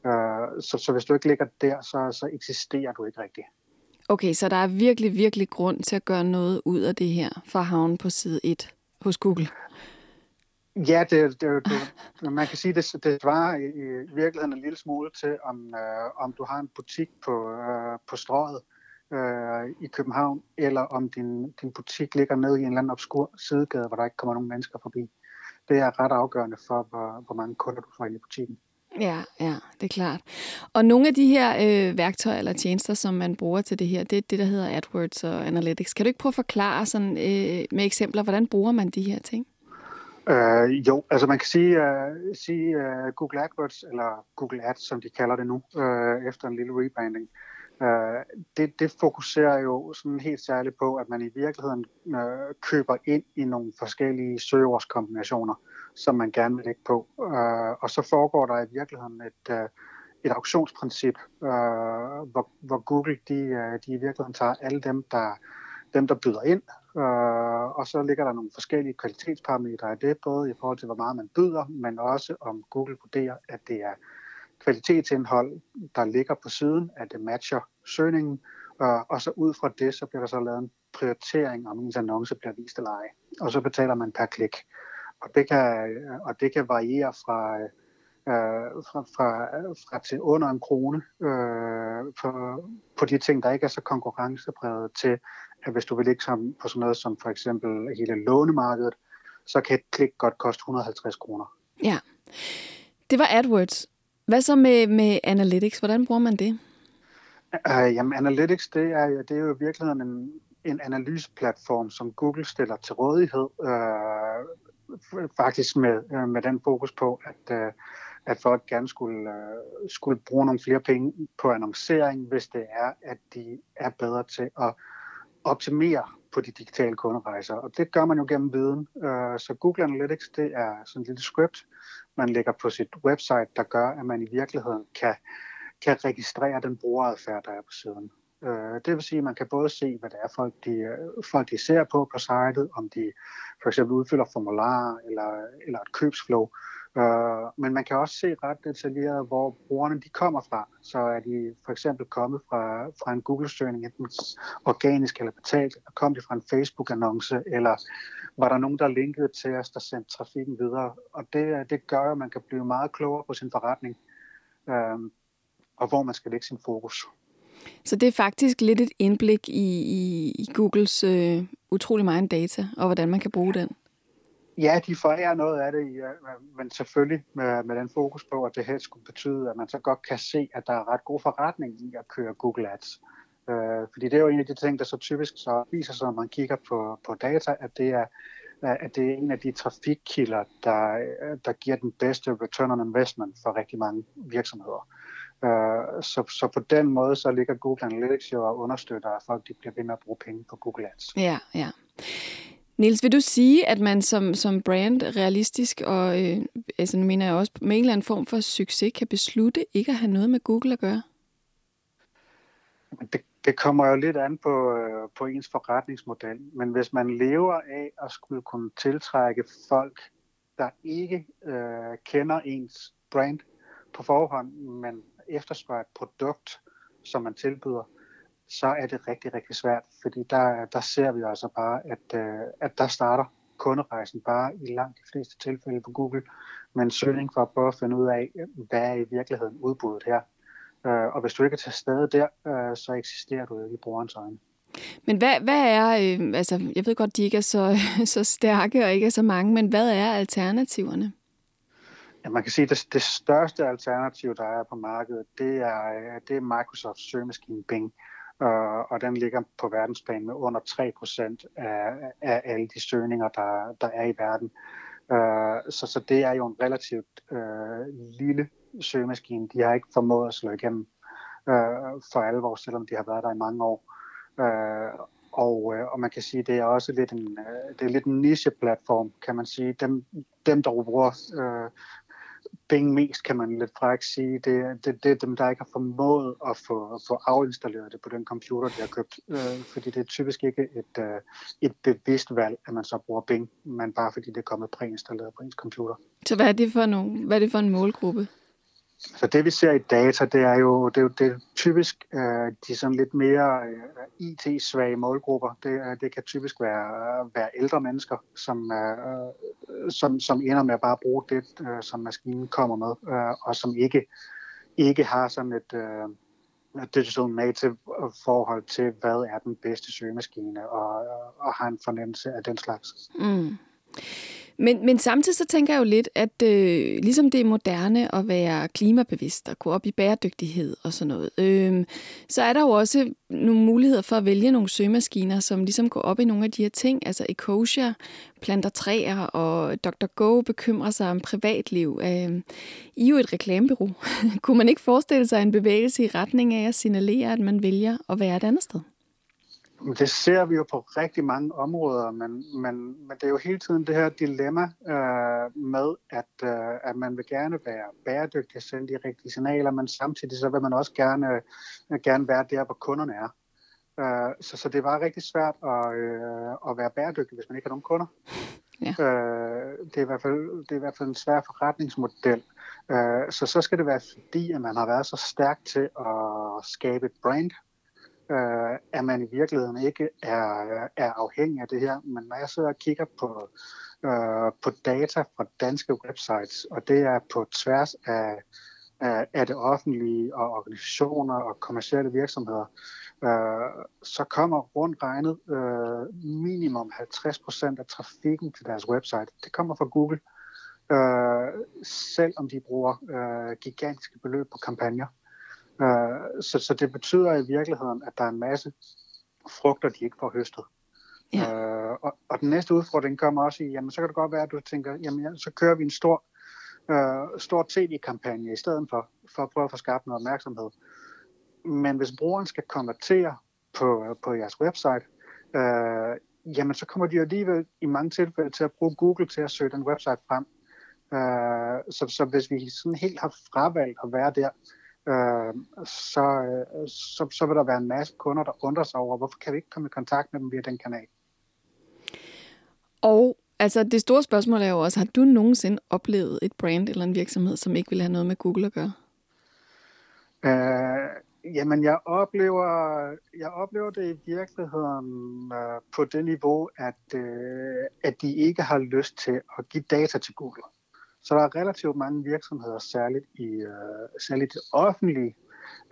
Uh, så, så hvis du ikke ligger der, så, så eksisterer du ikke rigtigt. Okay, så der er virkelig, virkelig grund til at gøre noget ud af det her for havne på side 1 hos Google. Ja, det, det, det, man kan sige, det, det svarer i, i virkeligheden en lille smule til, om, øh, om du har en butik på, øh, på strøget øh, i København, eller om din, din butik ligger nede i en eller anden obskur sidegade, hvor der ikke kommer nogen mennesker forbi. Det er ret afgørende for, hvor, hvor mange kunder du får ind i butikken. Ja, ja, det er klart. Og nogle af de her øh, værktøjer eller tjenester, som man bruger til det her, det er det, der hedder AdWords og Analytics. Kan du ikke prøve at forklare sådan, øh, med eksempler, hvordan bruger man de her ting? Uh, jo, altså man kan sige, uh, sige uh, Google AdWords, eller Google Ads, som de kalder det nu, uh, efter en lille rebranding. Uh, det, det fokuserer jo sådan helt særligt på, at man i virkeligheden øh, køber ind i nogle forskellige søgeordskombinationer, som man gerne vil lægge på. Øh, og så foregår der i virkeligheden et, øh, et auktionsprincip, øh, hvor, hvor Google de, øh, de i virkeligheden tager alle dem, der dem, der byder ind, øh, og så ligger der nogle forskellige kvalitetsparametre i det, både i forhold til, hvor meget man byder, men også om Google vurderer, at det er kvalitetsindhold, der ligger på siden, at det matcher søgningen, og så ud fra det, så bliver der så lavet en prioritering, om ens annonce bliver vist eller ej, og så betaler man per klik. Og det kan, og det kan variere fra, øh, fra, fra, fra til under en krone øh, på, på de ting, der ikke er så konkurrencepræget til at hvis du vil ligge som, på sådan noget som for eksempel hele lånemarkedet, så kan et klik godt koste 150 kroner. Ja, det var AdWords. Hvad så med, med Analytics? Hvordan bruger man det? Uh, jamen, Analytics, det er, det er jo i virkeligheden en, en analyseplatform, som Google stiller til rådighed, øh, faktisk med, øh, med den fokus på, at, øh, at folk gerne skulle, øh, skulle bruge nogle flere penge på annoncering, hvis det er, at de er bedre til at optimere på de digitale kunderejser. Og det gør man jo gennem viden. Øh, så Google Analytics, det er sådan et lille script, man lægger på sit website, der gør, at man i virkeligheden kan, kan registrere den brugeradfærd, der er på siden. Øh, det vil sige, at man kan både se, hvad det er, folk de, folk de ser på på sitet, om de for eksempel udfylder formularer eller, eller et købsflow, øh, men man kan også se ret detaljeret, hvor brugerne de kommer fra. Så er de for eksempel kommet fra, fra en Google-søgning, enten organisk eller betalt, og kom de fra en Facebook-annonce, eller var der nogen, der linkede til os, der sendte trafikken videre. Og det, det gør, at man kan blive meget klogere på sin forretning, øh, og hvor man skal lægge sin fokus. Så det er faktisk lidt et indblik i, i, i Googles øh, utrolig meget data, og hvordan man kan bruge den. Ja, de forærer noget af det, øh, men selvfølgelig med, med den fokus på, at det her skulle betyde, at man så godt kan se, at der er ret god forretning i at køre Google Ads. Øh, fordi det er jo en af de ting, der så typisk så viser sig, når man kigger på, på data, at det er at det er en af de trafikkilder, der, øh, der giver den bedste return on investment for rigtig mange virksomheder. Øh, så, så på den måde, så ligger Google Analytics jo og understøtter, at folk de bliver ved med at bruge penge på Google Ads. Ja, ja. Niels, vil du sige, at man som, som brand realistisk, og øh, altså, nu mener jeg også med en eller anden form for succes, kan beslutte ikke at have noget med Google at gøre? Det, det kommer jo lidt an på, øh, på ens forretningsmodel, men hvis man lever af at skulle kunne tiltrække folk, der ikke øh, kender ens brand på forhånd, men efterspørger et produkt, som man tilbyder, så er det rigtig, rigtig svært, fordi der, der ser vi altså bare, at, øh, at der starter kunderejsen bare i langt de fleste tilfælde på Google med en søgning for at prøve at finde ud af, hvad er i virkeligheden udbuddet her. Øh, og hvis du ikke er til stede der, øh, så eksisterer du ikke i brugerens øjne. Men hvad, hvad er, øh, altså jeg ved godt, de ikke er så, (laughs) så stærke og ikke er så mange, men hvad er alternativerne? Ja, man kan sige, at det, det største alternativ, der er på markedet, det er, øh, det er Microsoft søgemaskine Bing øh, og den ligger på verdensplan med under 3% af, af alle de søgninger, der, der er i verden. Øh, så, så det er jo en relativt øh, lille søgemaskine. De har ikke formået at slå igennem øh, for alvor, selvom de har været der i mange år. Øh, og, øh, og man kan sige, det er også lidt en, øh, det er lidt en niche-platform, kan man sige. Dem, dem der bruger øh, penge mest, kan man lidt fræk sige, det, det, det er dem, der ikke har formået at få, få afinstalleret det på den computer, de har købt. Øh, fordi det er typisk ikke et, øh, et bevidst valg, at man så bruger Bing, men bare fordi det er kommet præinstalleret på ens computer. Så hvad er det for, nogle, hvad er det for en målgruppe? Så det vi ser i data, det er jo, det er jo det er typisk øh, de sådan lidt mere øh, IT-svage målgrupper. Det, øh, det kan typisk være, øh, være ældre mennesker, som, øh, øh, som, som ender med at bare bruge det, øh, som maskinen kommer med, øh, og som ikke, ikke har sådan et øh, digital native forhold til, hvad er den bedste søgemaskine, og, og har en fornemmelse af den slags. Mm. Men, men samtidig så tænker jeg jo lidt, at øh, ligesom det er moderne at være klimabevidst og gå op i bæredygtighed og sådan noget, øh, så er der jo også nogle muligheder for at vælge nogle søgemaskiner, som ligesom går op i nogle af de her ting. Altså Ecosia planter træer, og Dr. Go bekymrer sig om privatliv. Øh, I er jo et reklamebureau. (laughs) Kunne man ikke forestille sig en bevægelse i retning af at signalere, at man vælger at være et andet sted? Det ser vi jo på rigtig mange områder, men, men, men det er jo hele tiden det her dilemma øh, med, at, øh, at man vil gerne være bæredygtig og sende de rigtige signaler, men samtidig så vil man også gerne, øh, gerne være der, hvor kunderne er. Øh, så, så det var rigtig svært at, øh, at være bæredygtig, hvis man ikke har nogen kunder. Ja. Øh, det, er i hvert fald, det er i hvert fald en svær forretningsmodel. Øh, så så skal det være fordi, at man har været så stærk til at skabe et brand, øh, at man i virkeligheden ikke er, er afhængig af det her. Men når jeg sidder og kigger på, øh, på data fra danske websites, og det er på tværs af, af, af det offentlige og organisationer og kommersielle virksomheder, øh, så kommer rundt regnet øh, minimum 50% af trafikken til deres website. Det kommer fra Google, øh, selv om de bruger øh, gigantiske beløb på kampagner. Øh, så, så det betyder i virkeligheden, at der er en masse frugter, de ikke får høstet. Ja. Øh, og, og den næste udfordring kommer også i, jamen så kan det godt være, at du tænker, jamen ja, så kører vi en stor, øh, stor tv-kampagne i stedet for, for at prøve at få skabt noget opmærksomhed. Men hvis brugeren skal konvertere på, på jeres website, øh, jamen så kommer de alligevel i mange tilfælde til at bruge Google til at søge den website frem. Øh, så, så hvis vi sådan helt har fravalgt at være der, øh, så, så, så vil der være en masse kunder, der undrer sig over, hvorfor kan vi ikke komme i kontakt med dem via den kanal? Og altså det store spørgsmål er jo også, har du nogensinde oplevet et brand eller en virksomhed, som ikke vil have noget med Google at gøre? Øh, jamen, jeg oplever, jeg oplever det i virkeligheden øh, på det niveau, at, øh, at de ikke har lyst til at give data til Google. Så der er relativt mange virksomheder, særligt i øh, særligt det offentlige,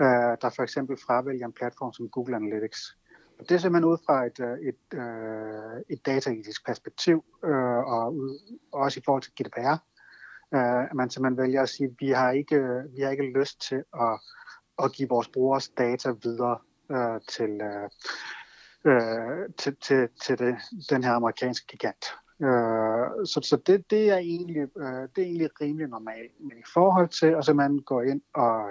øh, der for eksempel fravælger en platform som Google Analytics. Og det er simpelthen ud fra et, øh, et, øh, et dataetisk perspektiv, øh, og ud, også i forhold til GDPR, øh, at man simpelthen vælger at sige, at vi har ikke, øh, vi har ikke lyst til at, at give vores brugers data videre øh, til, øh, øh til, til, til det, den her amerikanske gigant. Øh, så så det, det, er egentlig, øh, det er egentlig rimelig normalt. Men i forhold til at man går ind og,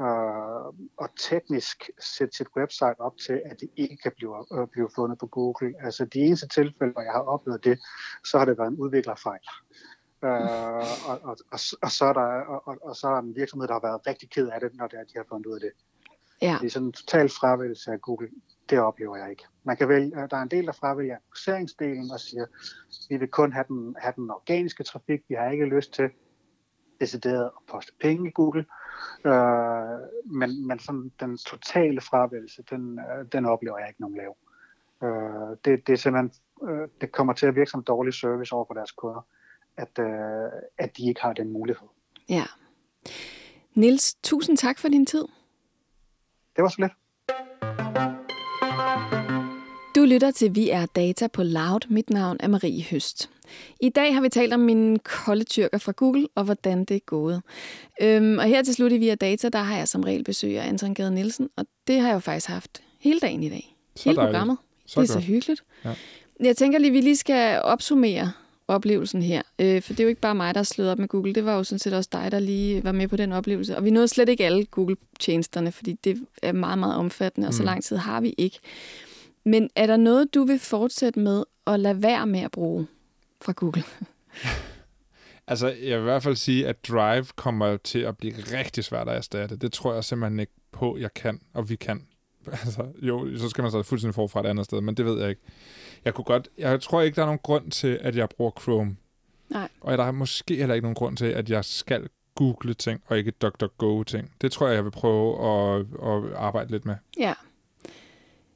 øh, og teknisk sætte sit website op til, at det ikke kan blive, øh, blive fundet på Google. Altså de eneste tilfælde, hvor jeg har oplevet det, så har det været en udviklerfejl. Øh, og, og, og, og, så er der, og, og så er der en virksomhed, der har været rigtig ked af det, når det er, de har fundet ud af det. Ja. Det er sådan en total fravælgelse af Google. Det oplever jeg ikke. Man kan vælge, der er en del, der fravælger annonceringsdelen og siger, vi vil kun have den, have den organiske trafik. Vi har ikke lyst til decideret at poste penge i Google. Øh, men, men sådan den totale fravælgelse, den, øh, den oplever jeg ikke nogen lav. Øh, det, det er simpelthen, øh, det kommer til at virke som dårlig service over for deres kunder, at, øh, at de ikke har den mulighed. Ja. Nils, tusind tak for din tid. Det var så lidt. Du lytter til Vi er Data på Loud. Mit navn er Marie Høst. I dag har vi talt om min kolde tyrker fra Google og hvordan det er gået. Øhm, og her til slut i Vi er Data, der har jeg som regel besøg af Anton Gade Nielsen, og det har jeg jo faktisk haft hele dagen i dag. Hele programmet. Så det er godt. så hyggeligt. Ja. Jeg tænker lige, at vi lige skal opsummere oplevelsen her. Øh, for det er jo ikke bare mig, der har slået op med Google. Det var jo sådan set også dig, der lige var med på den oplevelse. Og vi nåede slet ikke alle Google-tjenesterne, fordi det er meget, meget omfattende, og så Mm. lang tid har vi ikke. Men er der noget, du vil fortsætte med at lade være med at bruge fra Google? (laughs) Altså, jeg vil i hvert fald sige, at Drive kommer til at blive rigtig svært at erstatte. Det tror jeg simpelthen ikke på, jeg kan, og vi kan. (laughs) Altså, jo, så skal man så fuldstændig forfra et andet sted, men det ved jeg ikke. Jeg kunne godt, jeg tror ikke, der er nogen grund til, at jeg bruger Chrome. Nej. Og der er måske heller ikke nogen grund til, at jeg skal google ting, og ikke DuckDuckGo ting. Det tror jeg, jeg vil prøve at, at arbejde lidt med. Ja.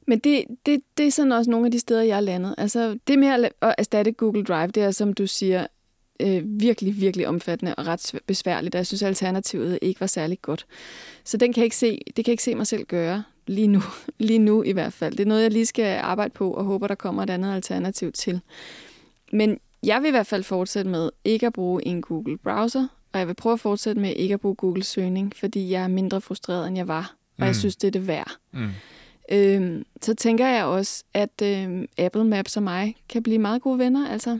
Men det, det, det er sådan også nogle af de steder, jeg er landet. Altså, det med at at erstatte Google Drive, det er, som du siger, øh, virkelig, virkelig omfattende og ret sv- besværligt. Og jeg synes, alternativet ikke var særlig godt. Så den kan jeg ikke se, det kan jeg ikke se mig selv gøre lige nu. (laughs) lige nu i hvert fald. Det er noget, jeg lige skal arbejde på, og håber, der kommer et andet alternativ til. Men jeg vil i hvert fald fortsætte med ikke at bruge en Google browser, og jeg vil prøve at fortsætte med ikke at bruge Google søgning, fordi jeg er mindre frustreret, end jeg var. Og mm. Jeg synes, det er det værd. Mm. Øhm, så tænker jeg også, at øhm, Apple Maps og mig kan blive meget gode venner. Altså,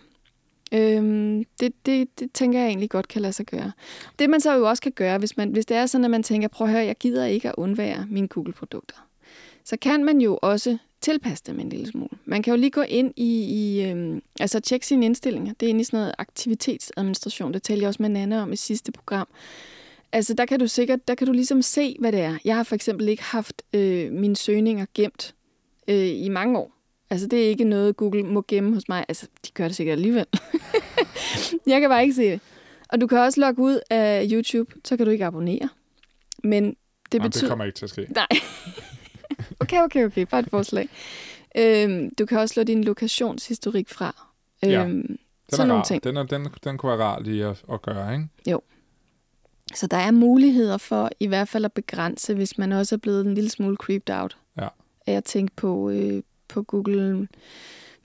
øhm, det, det, det tænker jeg egentlig godt kan lade sig gøre. Det man så jo også kan gøre, hvis, man, hvis det er sådan, at man tænker, prøv at høre, jeg gider ikke at undvære mine Google-produkter, så kan man jo også tilpasse dem en lille smule. Man kan jo lige gå ind i, i øhm, altså tjekke sine indstillinger. Det er inde i sådan noget aktivitetsadministration. Det talte jeg også med Nanne om i sidste program. Altså, der kan du sikkert, der kan du ligesom se, hvad det er. Jeg har for eksempel ikke haft øh, mine søgninger gemt øh, i mange år. Altså, det er ikke noget, Google må gemme hos mig. Altså, de gør det sikkert alligevel. (laughs) jeg kan bare ikke se det. Og du kan også logge ud af YouTube, så kan du ikke abonnere. Men det betyder... det kommer ikke til at ske. Nej. (laughs) okay, okay, okay. Bare et forslag. Øhm, du kan også slå din lokationshistorik fra. Ja. Øhm, Den sådan er nogle rar. ting. Den, er, den, den kunne være rar lige at, at gøre, ikke? Så der er muligheder for i hvert fald at begrænse, hvis man også er blevet en lille smule creeped out. Ja. Af at tænke på, øh, på Google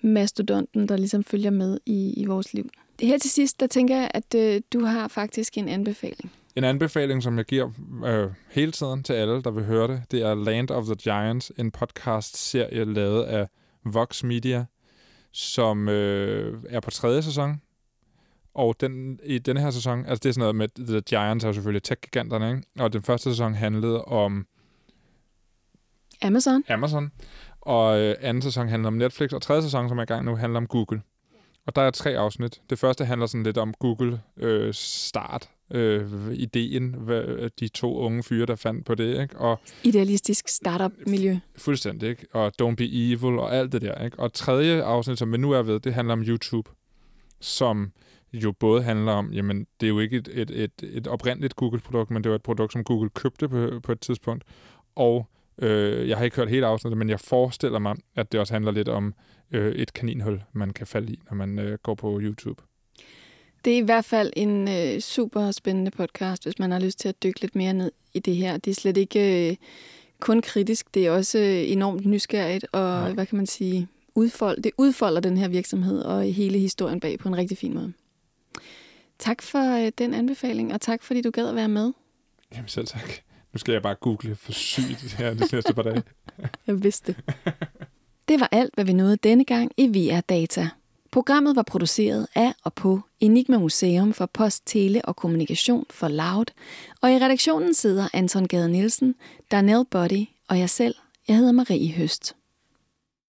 mastodonten, der ligesom følger med i, i vores liv. Her til sidst, der tænker jeg, at øh, du har faktisk en anbefaling. En anbefaling, som jeg giver øh, hele tiden til alle, der vil høre det, det er Land of the Giants, en podcast-serie lavet af Vox Media, som øh, er på tredje sæson. Og den, i denne her sæson, altså det er sådan noget med, The Giants er jo selvfølgelig tech-giganterne, ikke? Og den første sæson handlede om Amazon. Amazon, og øh, anden sæson handler om Netflix, og tredje sæson, som er i gang nu, handler om Google. Og der er tre afsnit. Det første handler sådan lidt om Google øh, start, øh, ideen, hvad, de to unge fyre, der fandt på det, ikke? Og Idealistisk startup-miljø. fuldstændig, ikke? Og Don't Be Evil, og alt det der, ikke? Og tredje afsnit, som vi nu er ved, det handler om YouTube, som jo både handler om, jamen, det er jo ikke et, et, et, et oprindeligt Google-produkt, men det var et produkt, som Google købte på, på et tidspunkt, og Øh, jeg har ikke hørt hele afsnittet, men jeg forestiller mig, at det også handler lidt om øh, et kaninhul, man kan falde i, når man øh, går på YouTube. Det er i hvert fald en øh, super spændende podcast, hvis man har lyst til at dykke lidt mere ned i det her. Det er slet ikke øh, kun kritisk, det er også øh, enormt nysgerrigt, og Nej. hvad kan man sige, udfold, det udfolder den her virksomhed og hele historien bag på en rigtig fin måde. Tak for øh, den anbefaling, og tak fordi du gad at være med. Jamen selv tak. Nu skal jeg bare google for sygt her de næste par dage. (laughs) Jeg vidste det. Det var alt, hvad vi nåede denne gang i VR Data. Programmet var produceret af og på Enigma Museum for Post, Tele og Kommunikation for Loud, og i redaktionen sidder Anton Gade Nielsen, Darnell Body og jeg selv. Jeg hedder Marie Høst.